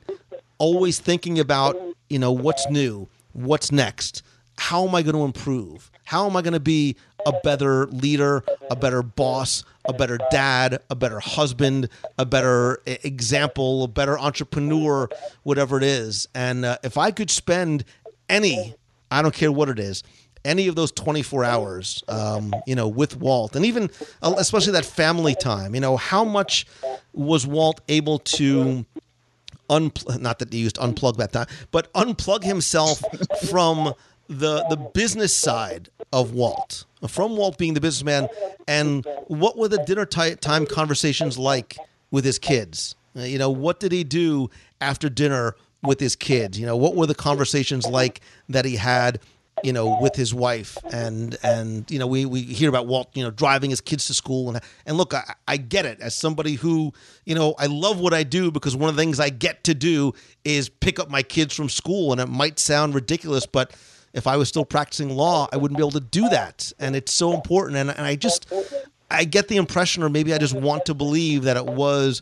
always thinking about, you know, what's new, what's next, how am I going to improve? How am I going to be a better leader, a better boss, a better dad, a better husband, a better example, a better entrepreneur, whatever it is? And uh, if I could spend any, I don't care what it is, any of those 24 hours, um, you know, with Walt, and even uh, especially that family time, you know, how much was Walt able to unplug, not that he used unplug that time, but unplug himself *laughs* from the the business side of Walt, from Walt being the businessman, and what were the dinner ti- time conversations like with his kids? You know, what did he do after dinner with his kids? You know, what were the conversations like that he had? You know, with his wife, and and you know, we, we hear about Walt, you know, driving his kids to school, and and look, I, I get it as somebody who, you know, I love what I do because one of the things I get to do is pick up my kids from school, and it might sound ridiculous, but if I was still practicing law, I wouldn't be able to do that, and it's so important, and, and I just, I get the impression, or maybe I just want to believe that it was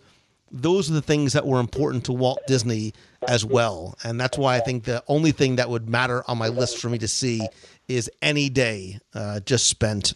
those are the things that were important to Walt Disney as well. And that's why I think the only thing that would matter on my list for me to see is any day uh, just spent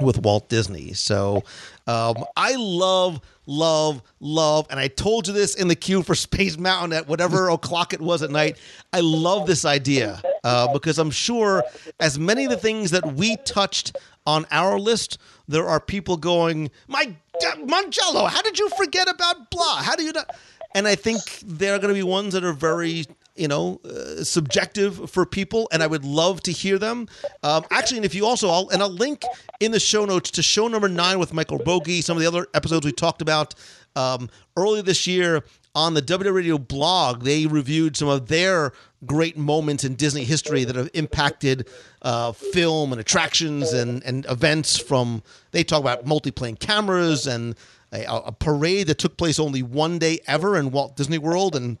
with Walt Disney. So um, I love, love, love, and I told you this in the queue for Space Mountain at whatever *laughs* o'clock it was at night. I love this idea uh, because I'm sure as many of the things that we touched on our list, there are people going, "My Mongello, how did you forget about blah? How do you not?" And I think there are going to be ones that are very you know, uh, subjective for people, and I would love to hear them. Um, actually, and if you also, I'll, and I'll link in the show notes to show number nine with Michael Broggie, some of the other episodes we talked about um, earlier this year on the WDW Radio blog. They reviewed some of their great moments in Disney history that have impacted uh, film and attractions and, and events. From they talk about multi-plane cameras and a, a parade that took place only one day ever in Walt Disney World and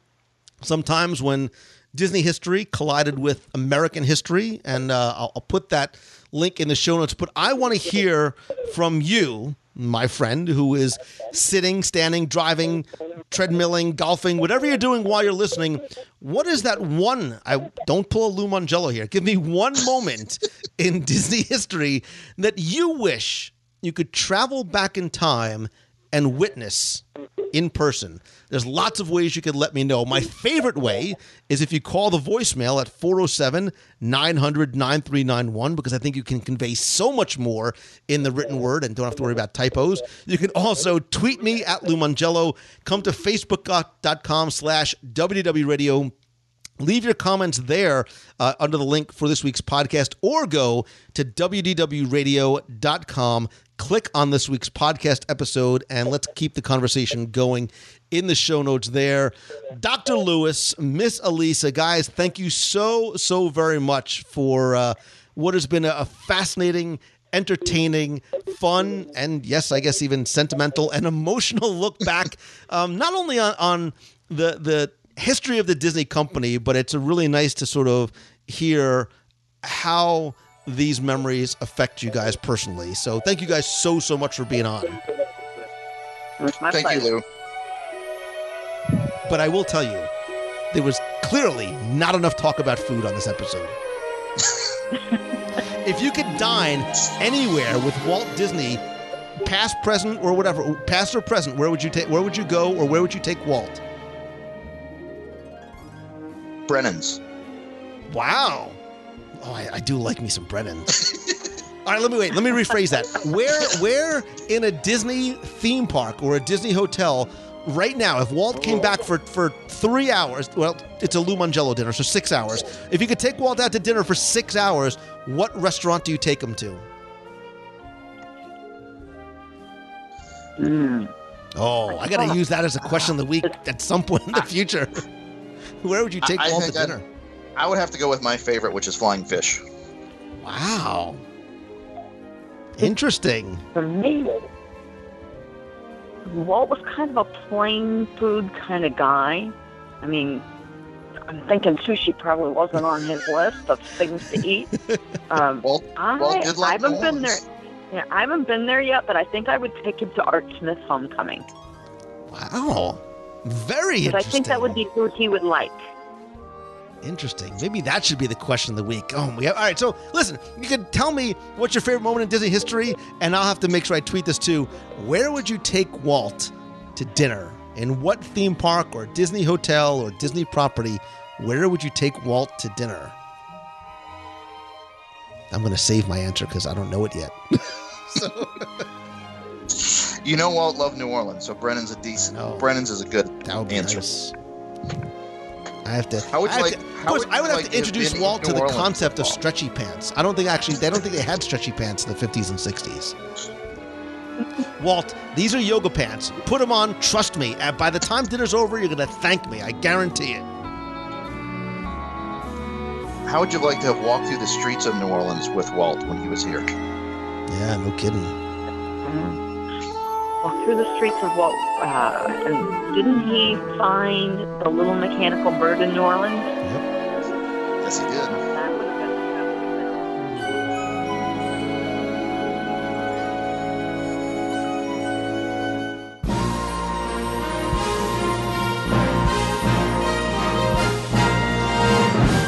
sometimes when Disney history collided with American history, and uh, I'll, I'll, put that link in the show notes. But I want to hear from you, my friend, who is sitting, standing, driving, treadmilling, golfing, whatever you're doing while you're listening. What is that one? I don't pull a Lou Mongello here. Give me one moment in Disney history that you wish you could travel back in time and witness in person. There's lots of ways you could let me know. My favorite way is if you call the voicemail at 407 900 9391 because I think you can convey so much more in the written word and don't have to worry about typos. You can also tweet me at Lou Mongello. Come to facebook.com slash WDW Radio Leave your comments there uh, under the link for this week's podcast or go to WDWRadio.com. Click on this week's podcast episode and let's keep the conversation going in the show notes there. Dr. Lewis, Miss Elisa, guys, thank you so, so very much for uh, what has been a fascinating entertaining, fun, and yes, I guess even sentimental and emotional look back, um, not only on, on the the history of the Disney company, but it's a really nice to sort of hear how these memories affect you guys personally. So thank you guys so so much for being on. Thank pleasure. you, Lou. But I will tell you, there was clearly not enough talk about food on this episode. *laughs* if you could dine anywhere with Walt Disney, past, present, or whatever, past or present, where would you take? Where would you go, or where would you take Walt? Brennan's. Wow. Oh, I, I do like me some Brennan. *laughs* All right, let me wait. Let me rephrase that. Where, where in a Disney theme park or a Disney hotel right now, if Walt came back for for three hours, well, it's a Lou Mongello dinner, so six hours. If you could take Walt out to dinner for six hours, what restaurant do you take him to? Hmm. Oh, I got to use that as a question of the week at some point in the future. *laughs* Where would you take I- I Walt to I'd- dinner? I would have to go with my favorite, which is Flying Fish. Wow. Interesting. For me, Walt was kind of a plain food kind of guy. I mean, I'm thinking sushi probably wasn't on his list of things to eat. *laughs* Um, Walt, I, Walt did like I haven't New been there. Yeah, I haven't been there yet, but I think I would take him to Art Smith's Homecoming Wow. Very because I think that would be food he would like. Interesting. Maybe that should be the question of the week. Oh, we have, all right. So, listen, you can tell me what's your favorite moment in Disney history, and I'll have to make sure I tweet this too. Where would you take Walt to dinner? In what theme park or Disney hotel or Disney property? Where would you take Walt to dinner? I'm going to save my answer because I don't know it yet. *laughs* You know Walt loved New Orleans, so Brennan's a decent. know. Brennan's is a good That would be answer. nice. I have to. How would I you have like- to- of how course, would I would have like to to introduce been in Walt to New the Orleans concept of stretchy pants. I don't think actually they don't think they had stretchy pants in the 50s and 60s. Walt, these are yoga pants. Put them on. Trust me. And by the time dinner's over, you're gonna thank me. I guarantee it. How would you like to have walked through the streets of New Orleans with Walt when he was here? Yeah, no kidding. Mm. Walk through the streets of Walt. Uh, and didn't he find the little mechanical bird in New Orleans? Yep. Yes, he did. That would have been. That would have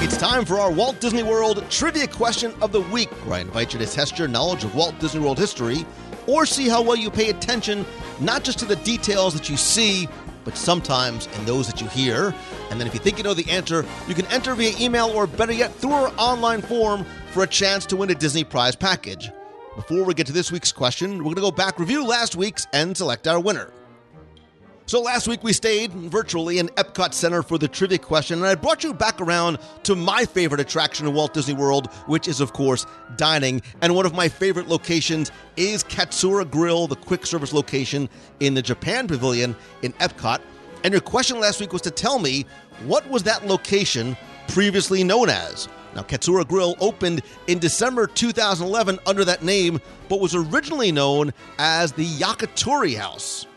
been It's time for our Walt Disney World Trivia Question of the Week, where I invite you to test your knowledge of Walt Disney World history or see how well you pay attention not just to the details that you see, but sometimes in those that you hear. And then if you think you know the answer, you can enter via email or better yet, through our online form for a chance to win a Disney prize package. Before we get to this week's question, we're going to go back, review last week's, and select our winner. So last week we stayed virtually in Epcot Center for the trivia question, and I brought you back around to my favorite attraction in Walt Disney World, which is, of course, dining. And one of my favorite locations is Katsura Grill, the quick service location in the Japan Pavilion in Epcot. And your question last week was to tell me what was that location previously known as? Now, Katsura Grill opened in December 2011 under that name, but was originally known as the Yakitori House.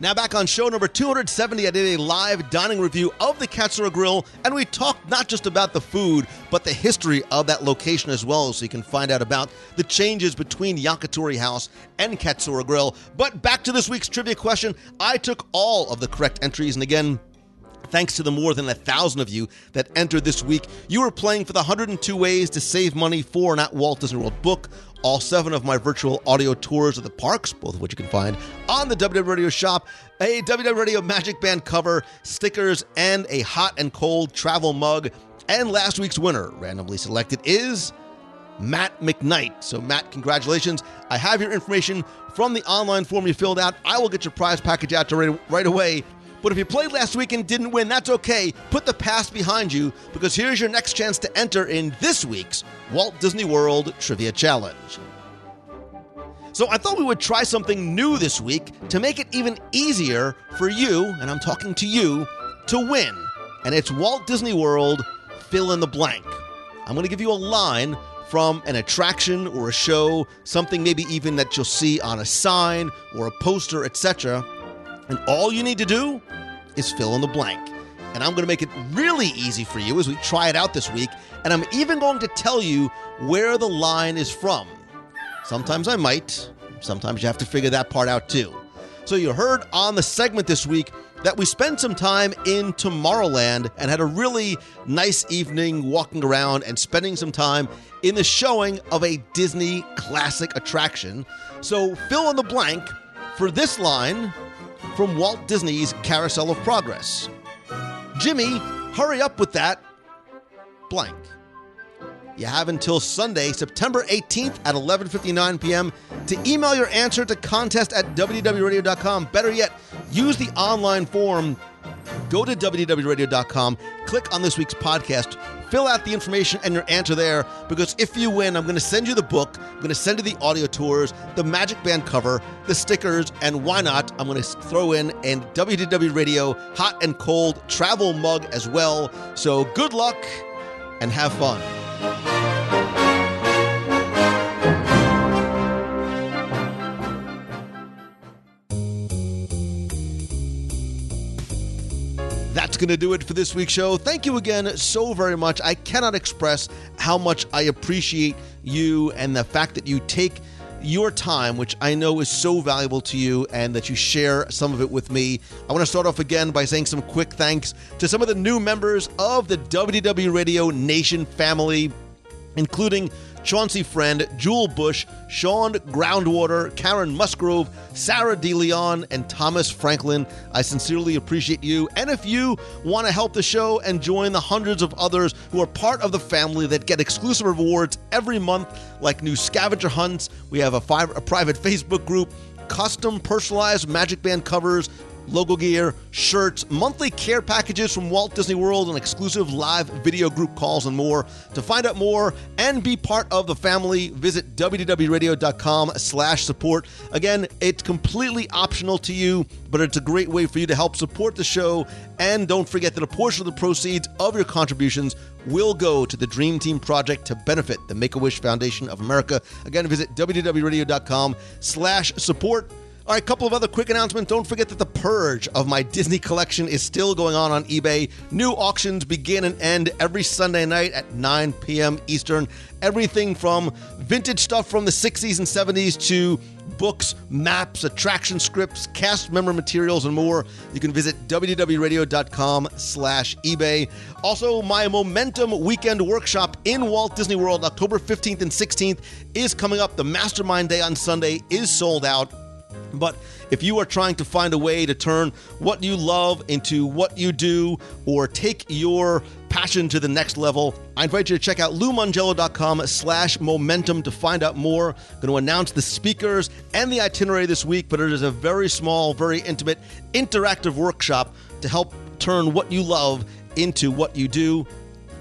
Now, back on show number 270, I did a live dining review of the Katsura Grill, and we talked not just about the food, but the history of that location as well, so you can find out about the changes between Yakitori House and Katsura Grill. But back to this week's trivia question. I took all of the correct entries, and again, Thanks to the more than a thousand of you that entered this week, you are playing for the 102 ways to save money for an at Walt Disney World book. All seven of my virtual audio tours of the parks, both of which you can find on the WDW Radio shop, a WDW Radio Magic Band cover, stickers, and a hot and cold travel mug. And last week's winner, randomly selected, is Matt McKnight. So, Matt, congratulations. I have your information from the online form you filled out. I will get your prize package out to right, right away. But if you played last week and didn't win, that's okay. Put the past behind you because here's your next chance to enter in this week's Walt Disney World Trivia Challenge. So I thought we would try something new this week to make it even easier for you, and I'm talking to you, to win. And it's Walt Disney World fill in the blank. I'm going to give you a line from an attraction or a show, something maybe even that you'll see on a sign or a poster, etc. And all you need to do is fill in the blank. And I'm going to make it really easy for you as we try it out this week. And I'm even going to tell you where the line is from. Sometimes I might, sometimes you have to figure that part out too. So you heard on the segment this week that we spent some time in Tomorrowland and had a really nice evening walking around and spending some time in the showing of a Disney classic attraction. So fill in the blank for this line from Walt Disney's Carousel of Progress. Jimmy, hurry up with that blank. You have until Sunday, September 18th at 11:59 p.m. to email your answer to contest at WDWRadio.com. Better yet, use the online form. Go to WDWRadio.com, click on this week's podcast, fill out the information and your answer there because if you win, I'm going to send you the book, I'm going to send you the audio tours, the Magic Band cover, the stickers, and why not? I'm going to throw in a WDW Radio hot and cold travel mug as well. So good luck and have fun. Going to do it for this week's show. Thank you again so very much. I cannot express how much I appreciate you and the fact that you take your time, which I know is so valuable to you, and that you share some of it with me. I want to start off again by saying some quick thanks to some of the new members of the WDW Radio Nation family, including Chauncey Friend, Jewel Bush, Sean Groundwater, Karen Musgrove, Sarah DeLeon, and Thomas Franklin. I sincerely appreciate you. And if you want to help the show and join the hundreds of others who are part of the family that get exclusive rewards every month, like new scavenger hunts, we have a, five, a private Facebook group, custom personalized Magic Band covers, logo gear, shirts, monthly care packages from Walt Disney World, and exclusive live video group calls and more. To find out more and be part of the family, visit WDWRadio.com slash support. Again, it's completely optional to you, but it's a great way for you to help support the show. And don't forget that a portion of the proceeds of your contributions will go to the Dream Team Project to benefit the Make-A-Wish Foundation of America. Again, visit WDWRadio.com slash support. All right, a couple of other quick announcements. Don't forget that the purge of my Disney collection is still going on on eBay. New auctions begin and end every Sunday night at 9 p.m. Eastern. Everything from vintage stuff from the 60s and 70s to books, maps, attraction scripts, cast member materials, and more. You can visit WDWRadio.com slash eBay. Also, my Momentum Weekend Workshop in Walt Disney World, October 15th and 16th, is coming up. The Mastermind Day on Sunday is sold out. But if you are trying to find a way to turn what you love into what you do or take your passion to the next level, I invite you to check out loumongello.com slash momentum to find out more. I'm going to announce the speakers and the itinerary this week, but it is a very small, very intimate, interactive workshop to help turn what you love into what you do.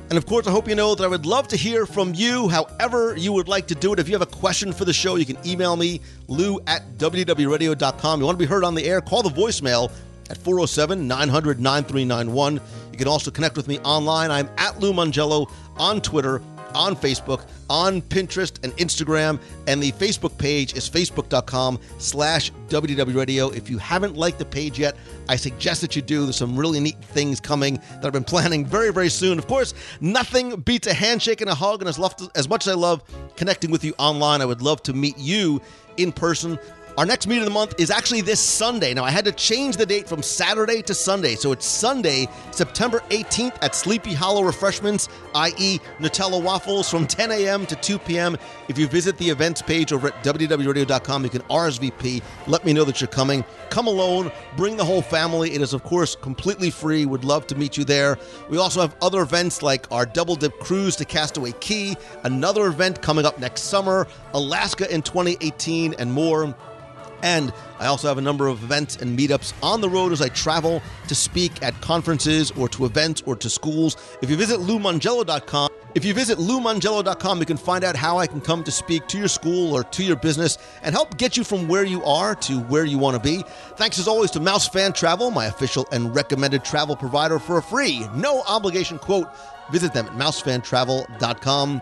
And of course, I hope you know that I would love to hear from you, however you would like to do it. If you have a question for the show, you can email me, lou at WDWRadio.com. You want to be heard on the air, call the voicemail at 407 900 9391. You can also connect with me online. I'm at Lou Mongello on Twitter, on Facebook, on Pinterest and Instagram. And the Facebook page is facebook.com slash WDW If you haven't liked the page yet, I suggest that you do. There's some really neat things coming that I've been planning very, very soon. Of course, nothing beats a handshake and a hug. And as, as much as I love connecting with you online, I would love to meet you in person. Our next meet of the month is actually this Sunday. Now, I had to change the date from Saturday to Sunday. So it's Sunday, September 18th at Sleepy Hollow Refreshments, i.e., Nutella Waffles, from 10 a.m. to 2 p.m. If you visit the events page over at WDWRadio.com, you can RSVP. Let me know that you're coming. Come alone, bring the whole family. It is, of course, completely free. Would love to meet you there. We also have other events like our Double Dip Cruise to Castaway Cay, another event coming up next summer, Alaska in 2018, and more. And I also have a number of events and meetups on the road as I travel to speak at conferences or to events or to schools. If you visit loumongello.com, if you visit loumongello.com, you can find out how I can come to speak to your school or to your business and help get you from where you are to where you want to be. Thanks as always to Mouse Fan Travel, my official and recommended travel provider for a free, no obligation quote. Visit them at mousefantravel.com.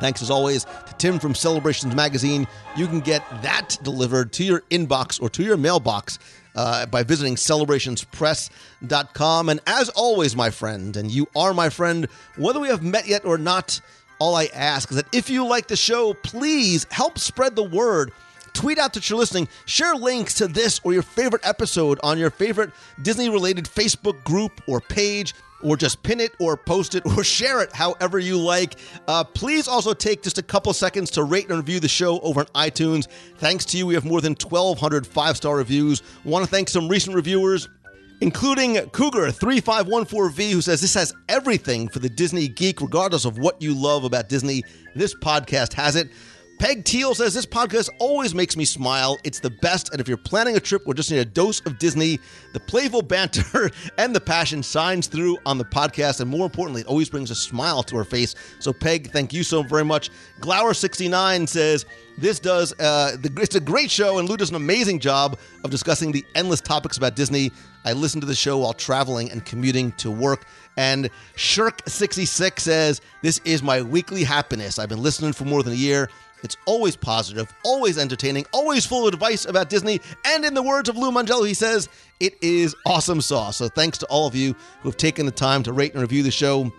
Thanks as always to Tim from Celebrations Magazine. You can get that delivered to your inbox or to your mailbox uh, by visiting celebrationspress.com. And as always, my friend, and you are my friend, whether we have met yet or not, all I ask is that if you like the show, please help spread the word. Tweet out that you're listening. Share links to this or your favorite episode on your favorite Disney related Facebook group or page or just pin it or post it or *laughs* share it however you like. Uh, please also take just a couple seconds to rate and review the show over on iTunes. Thanks to you, we have more than 1,200 five star reviews. Want to thank some recent reviewers. Including Cougar3514V, who says this has everything for the Disney geek, regardless of what you love about Disney. This podcast has it. Peg Teal says this podcast always makes me smile. It's the best, and if you're planning a trip or just need a dose of Disney, the playful banter *laughs* and the passion shines through on the podcast, and more importantly, it always brings a smile to our face. So, Peg, thank you so very much. Glower69 says this does uh, the, it's a great show, and Lou does an amazing job of discussing the endless topics about Disney. I listen to the show while traveling and commuting to work. And Shirk66 says, This is my weekly happiness. I've been listening for more than a year. It's always positive, always entertaining, always full of advice about Disney. And in the words of Lou Mongello, he says, it is awesome sauce. So thanks to all of you who have taken the time to rate and review the show.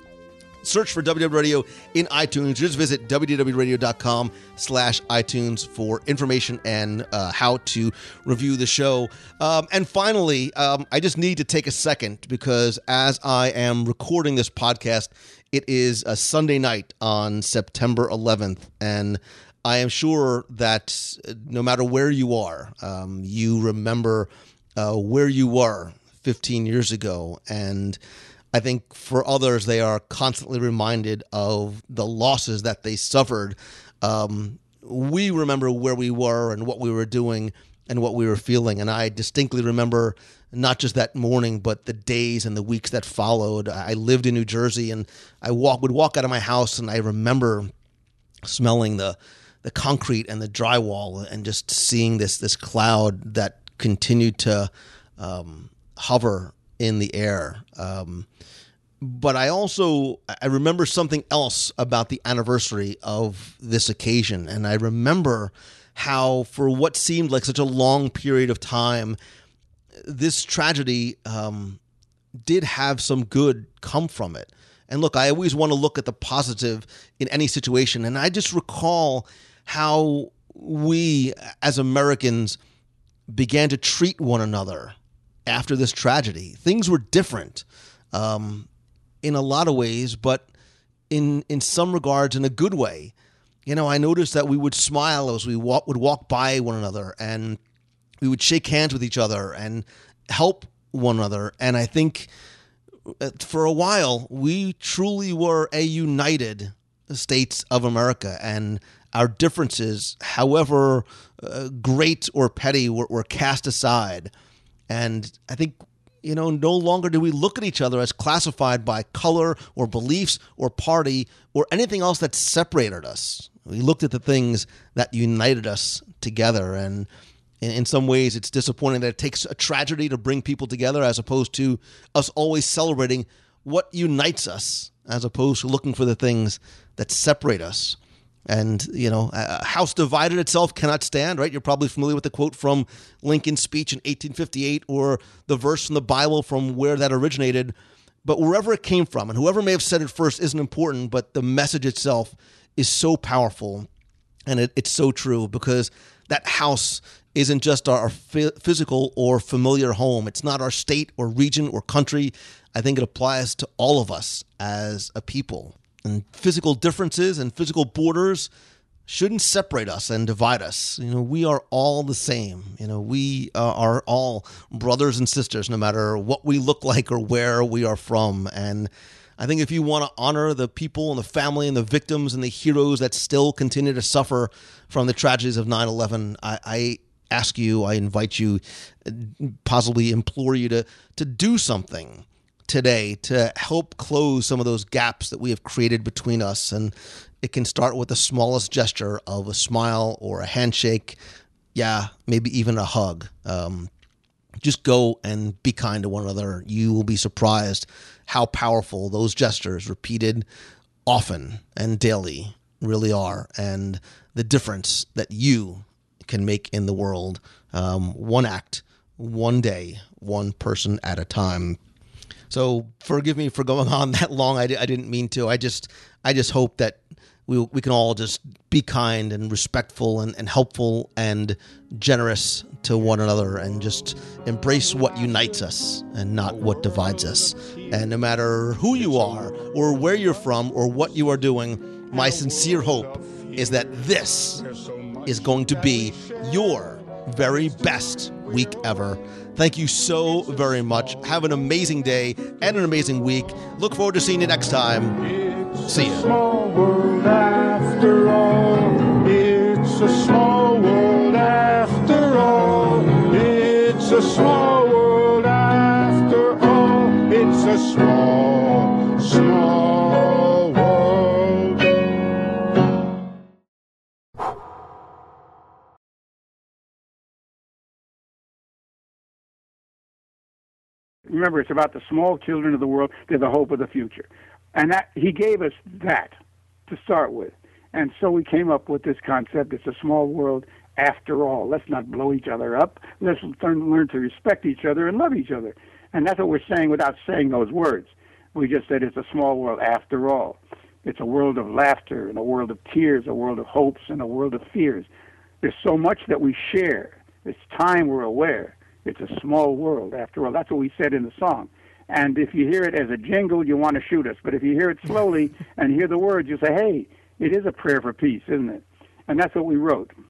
Search for WDW Radio in iTunes. Just visit WDWRadio.com slash iTunes for information and uh, how to review the show. Um, and finally, um, I just need to take a second because as I am recording this podcast, it is a Sunday night on September 11th. And I am sure that no matter where you are, um, you remember uh, where you were 15 years ago. And I think for others, they are constantly reminded of the losses that they suffered. Um, we remember where we were and what we were doing and what we were feeling. And I distinctly remember not just that morning, but the days and the weeks that followed. I lived in New Jersey and I walk, would walk out of my house and I remember smelling the the concrete and the drywall and just seeing this this cloud that continued to um, hover in the air. Um, but I also I remember something else about the anniversary of this occasion, and I remember how for what seemed like such a long period of time, this tragedy um, did have some good come from it. And look, I always want to look at the positive in any situation, and I just recall how we as Americans began to treat one another after this tragedy. Things were different um, in a lot of ways, but in in some regards, in a good way. You know, I noticed that we would smile as we walk, would walk by one another, and we would shake hands with each other and help one another. And I think uh, for a while we truly were a united states of America, and our differences, however uh, great or petty, were, were cast aside. And I think, you know, no longer do we look at each other as classified by color or beliefs or party or anything else that separated us. We looked at the things that united us together. And in, in some ways, it's disappointing that it takes a tragedy to bring people together as opposed to us always celebrating what unites us as opposed to looking for the things that separate us. And, you know, a house divided itself cannot stand, right? You're probably familiar with the quote from Lincoln's speech in 1858 or the verse from the Bible from where that originated. But wherever it came from, and whoever may have said it first isn't important, but the message itself is so powerful. And it, it's so true because that house isn't just our physical or familiar home. It's not our state or region or country. I think it applies to all of us as a people. And physical differences and physical borders shouldn't separate us and divide us. You know, we are all the same. You know, we uh, are all brothers and sisters, no matter what we look like or where we are from. And I think if you want to honor the people and the family and the victims and the heroes that still continue to suffer from the tragedies of 9 11, I, I ask you, I invite you, possibly implore you to, to do something today to help close some of those gaps that we have created between us. And it can start with the smallest gesture of a smile or a handshake. Yeah, maybe even a hug. Um, just go and be kind to one another. You will be surprised how powerful those gestures, repeated often and daily, really are and the difference that you can make in the world, um, one act, one day, one person at a time. So forgive me for going *laughs* on that long. I, I didn't mean to. I just I just hope that we we can all just be kind and respectful and, and helpful and generous to one another and just embrace what unites us and not what divides us. And no matter who you are or where you're from or what you are doing, my sincere hope is that this is going to be your very best week ever. Thank you so very much. Have an amazing day and an amazing week. Look forward to seeing you next time. See you. Small world Remember, it's about the small children of the world. They're the hope of the future. And that he gave us that to start with. And so we came up with this concept. It's a small world after all. Let's not blow each other up. Let's learn, learn to respect each other and love each other. And that's what we're saying without saying those words. We just said it's a small world after all. It's a world of laughter and a world of tears, a world of hopes and a world of fears. There's so much that we share. It's time we're aware. It's a small world after all. That's what we said in the song. And if you hear it as a jingle, you want to shoot us. But if you hear it slowly *laughs* and hear the words, you say, hey, it is a prayer for peace, isn't it? And that's what we wrote.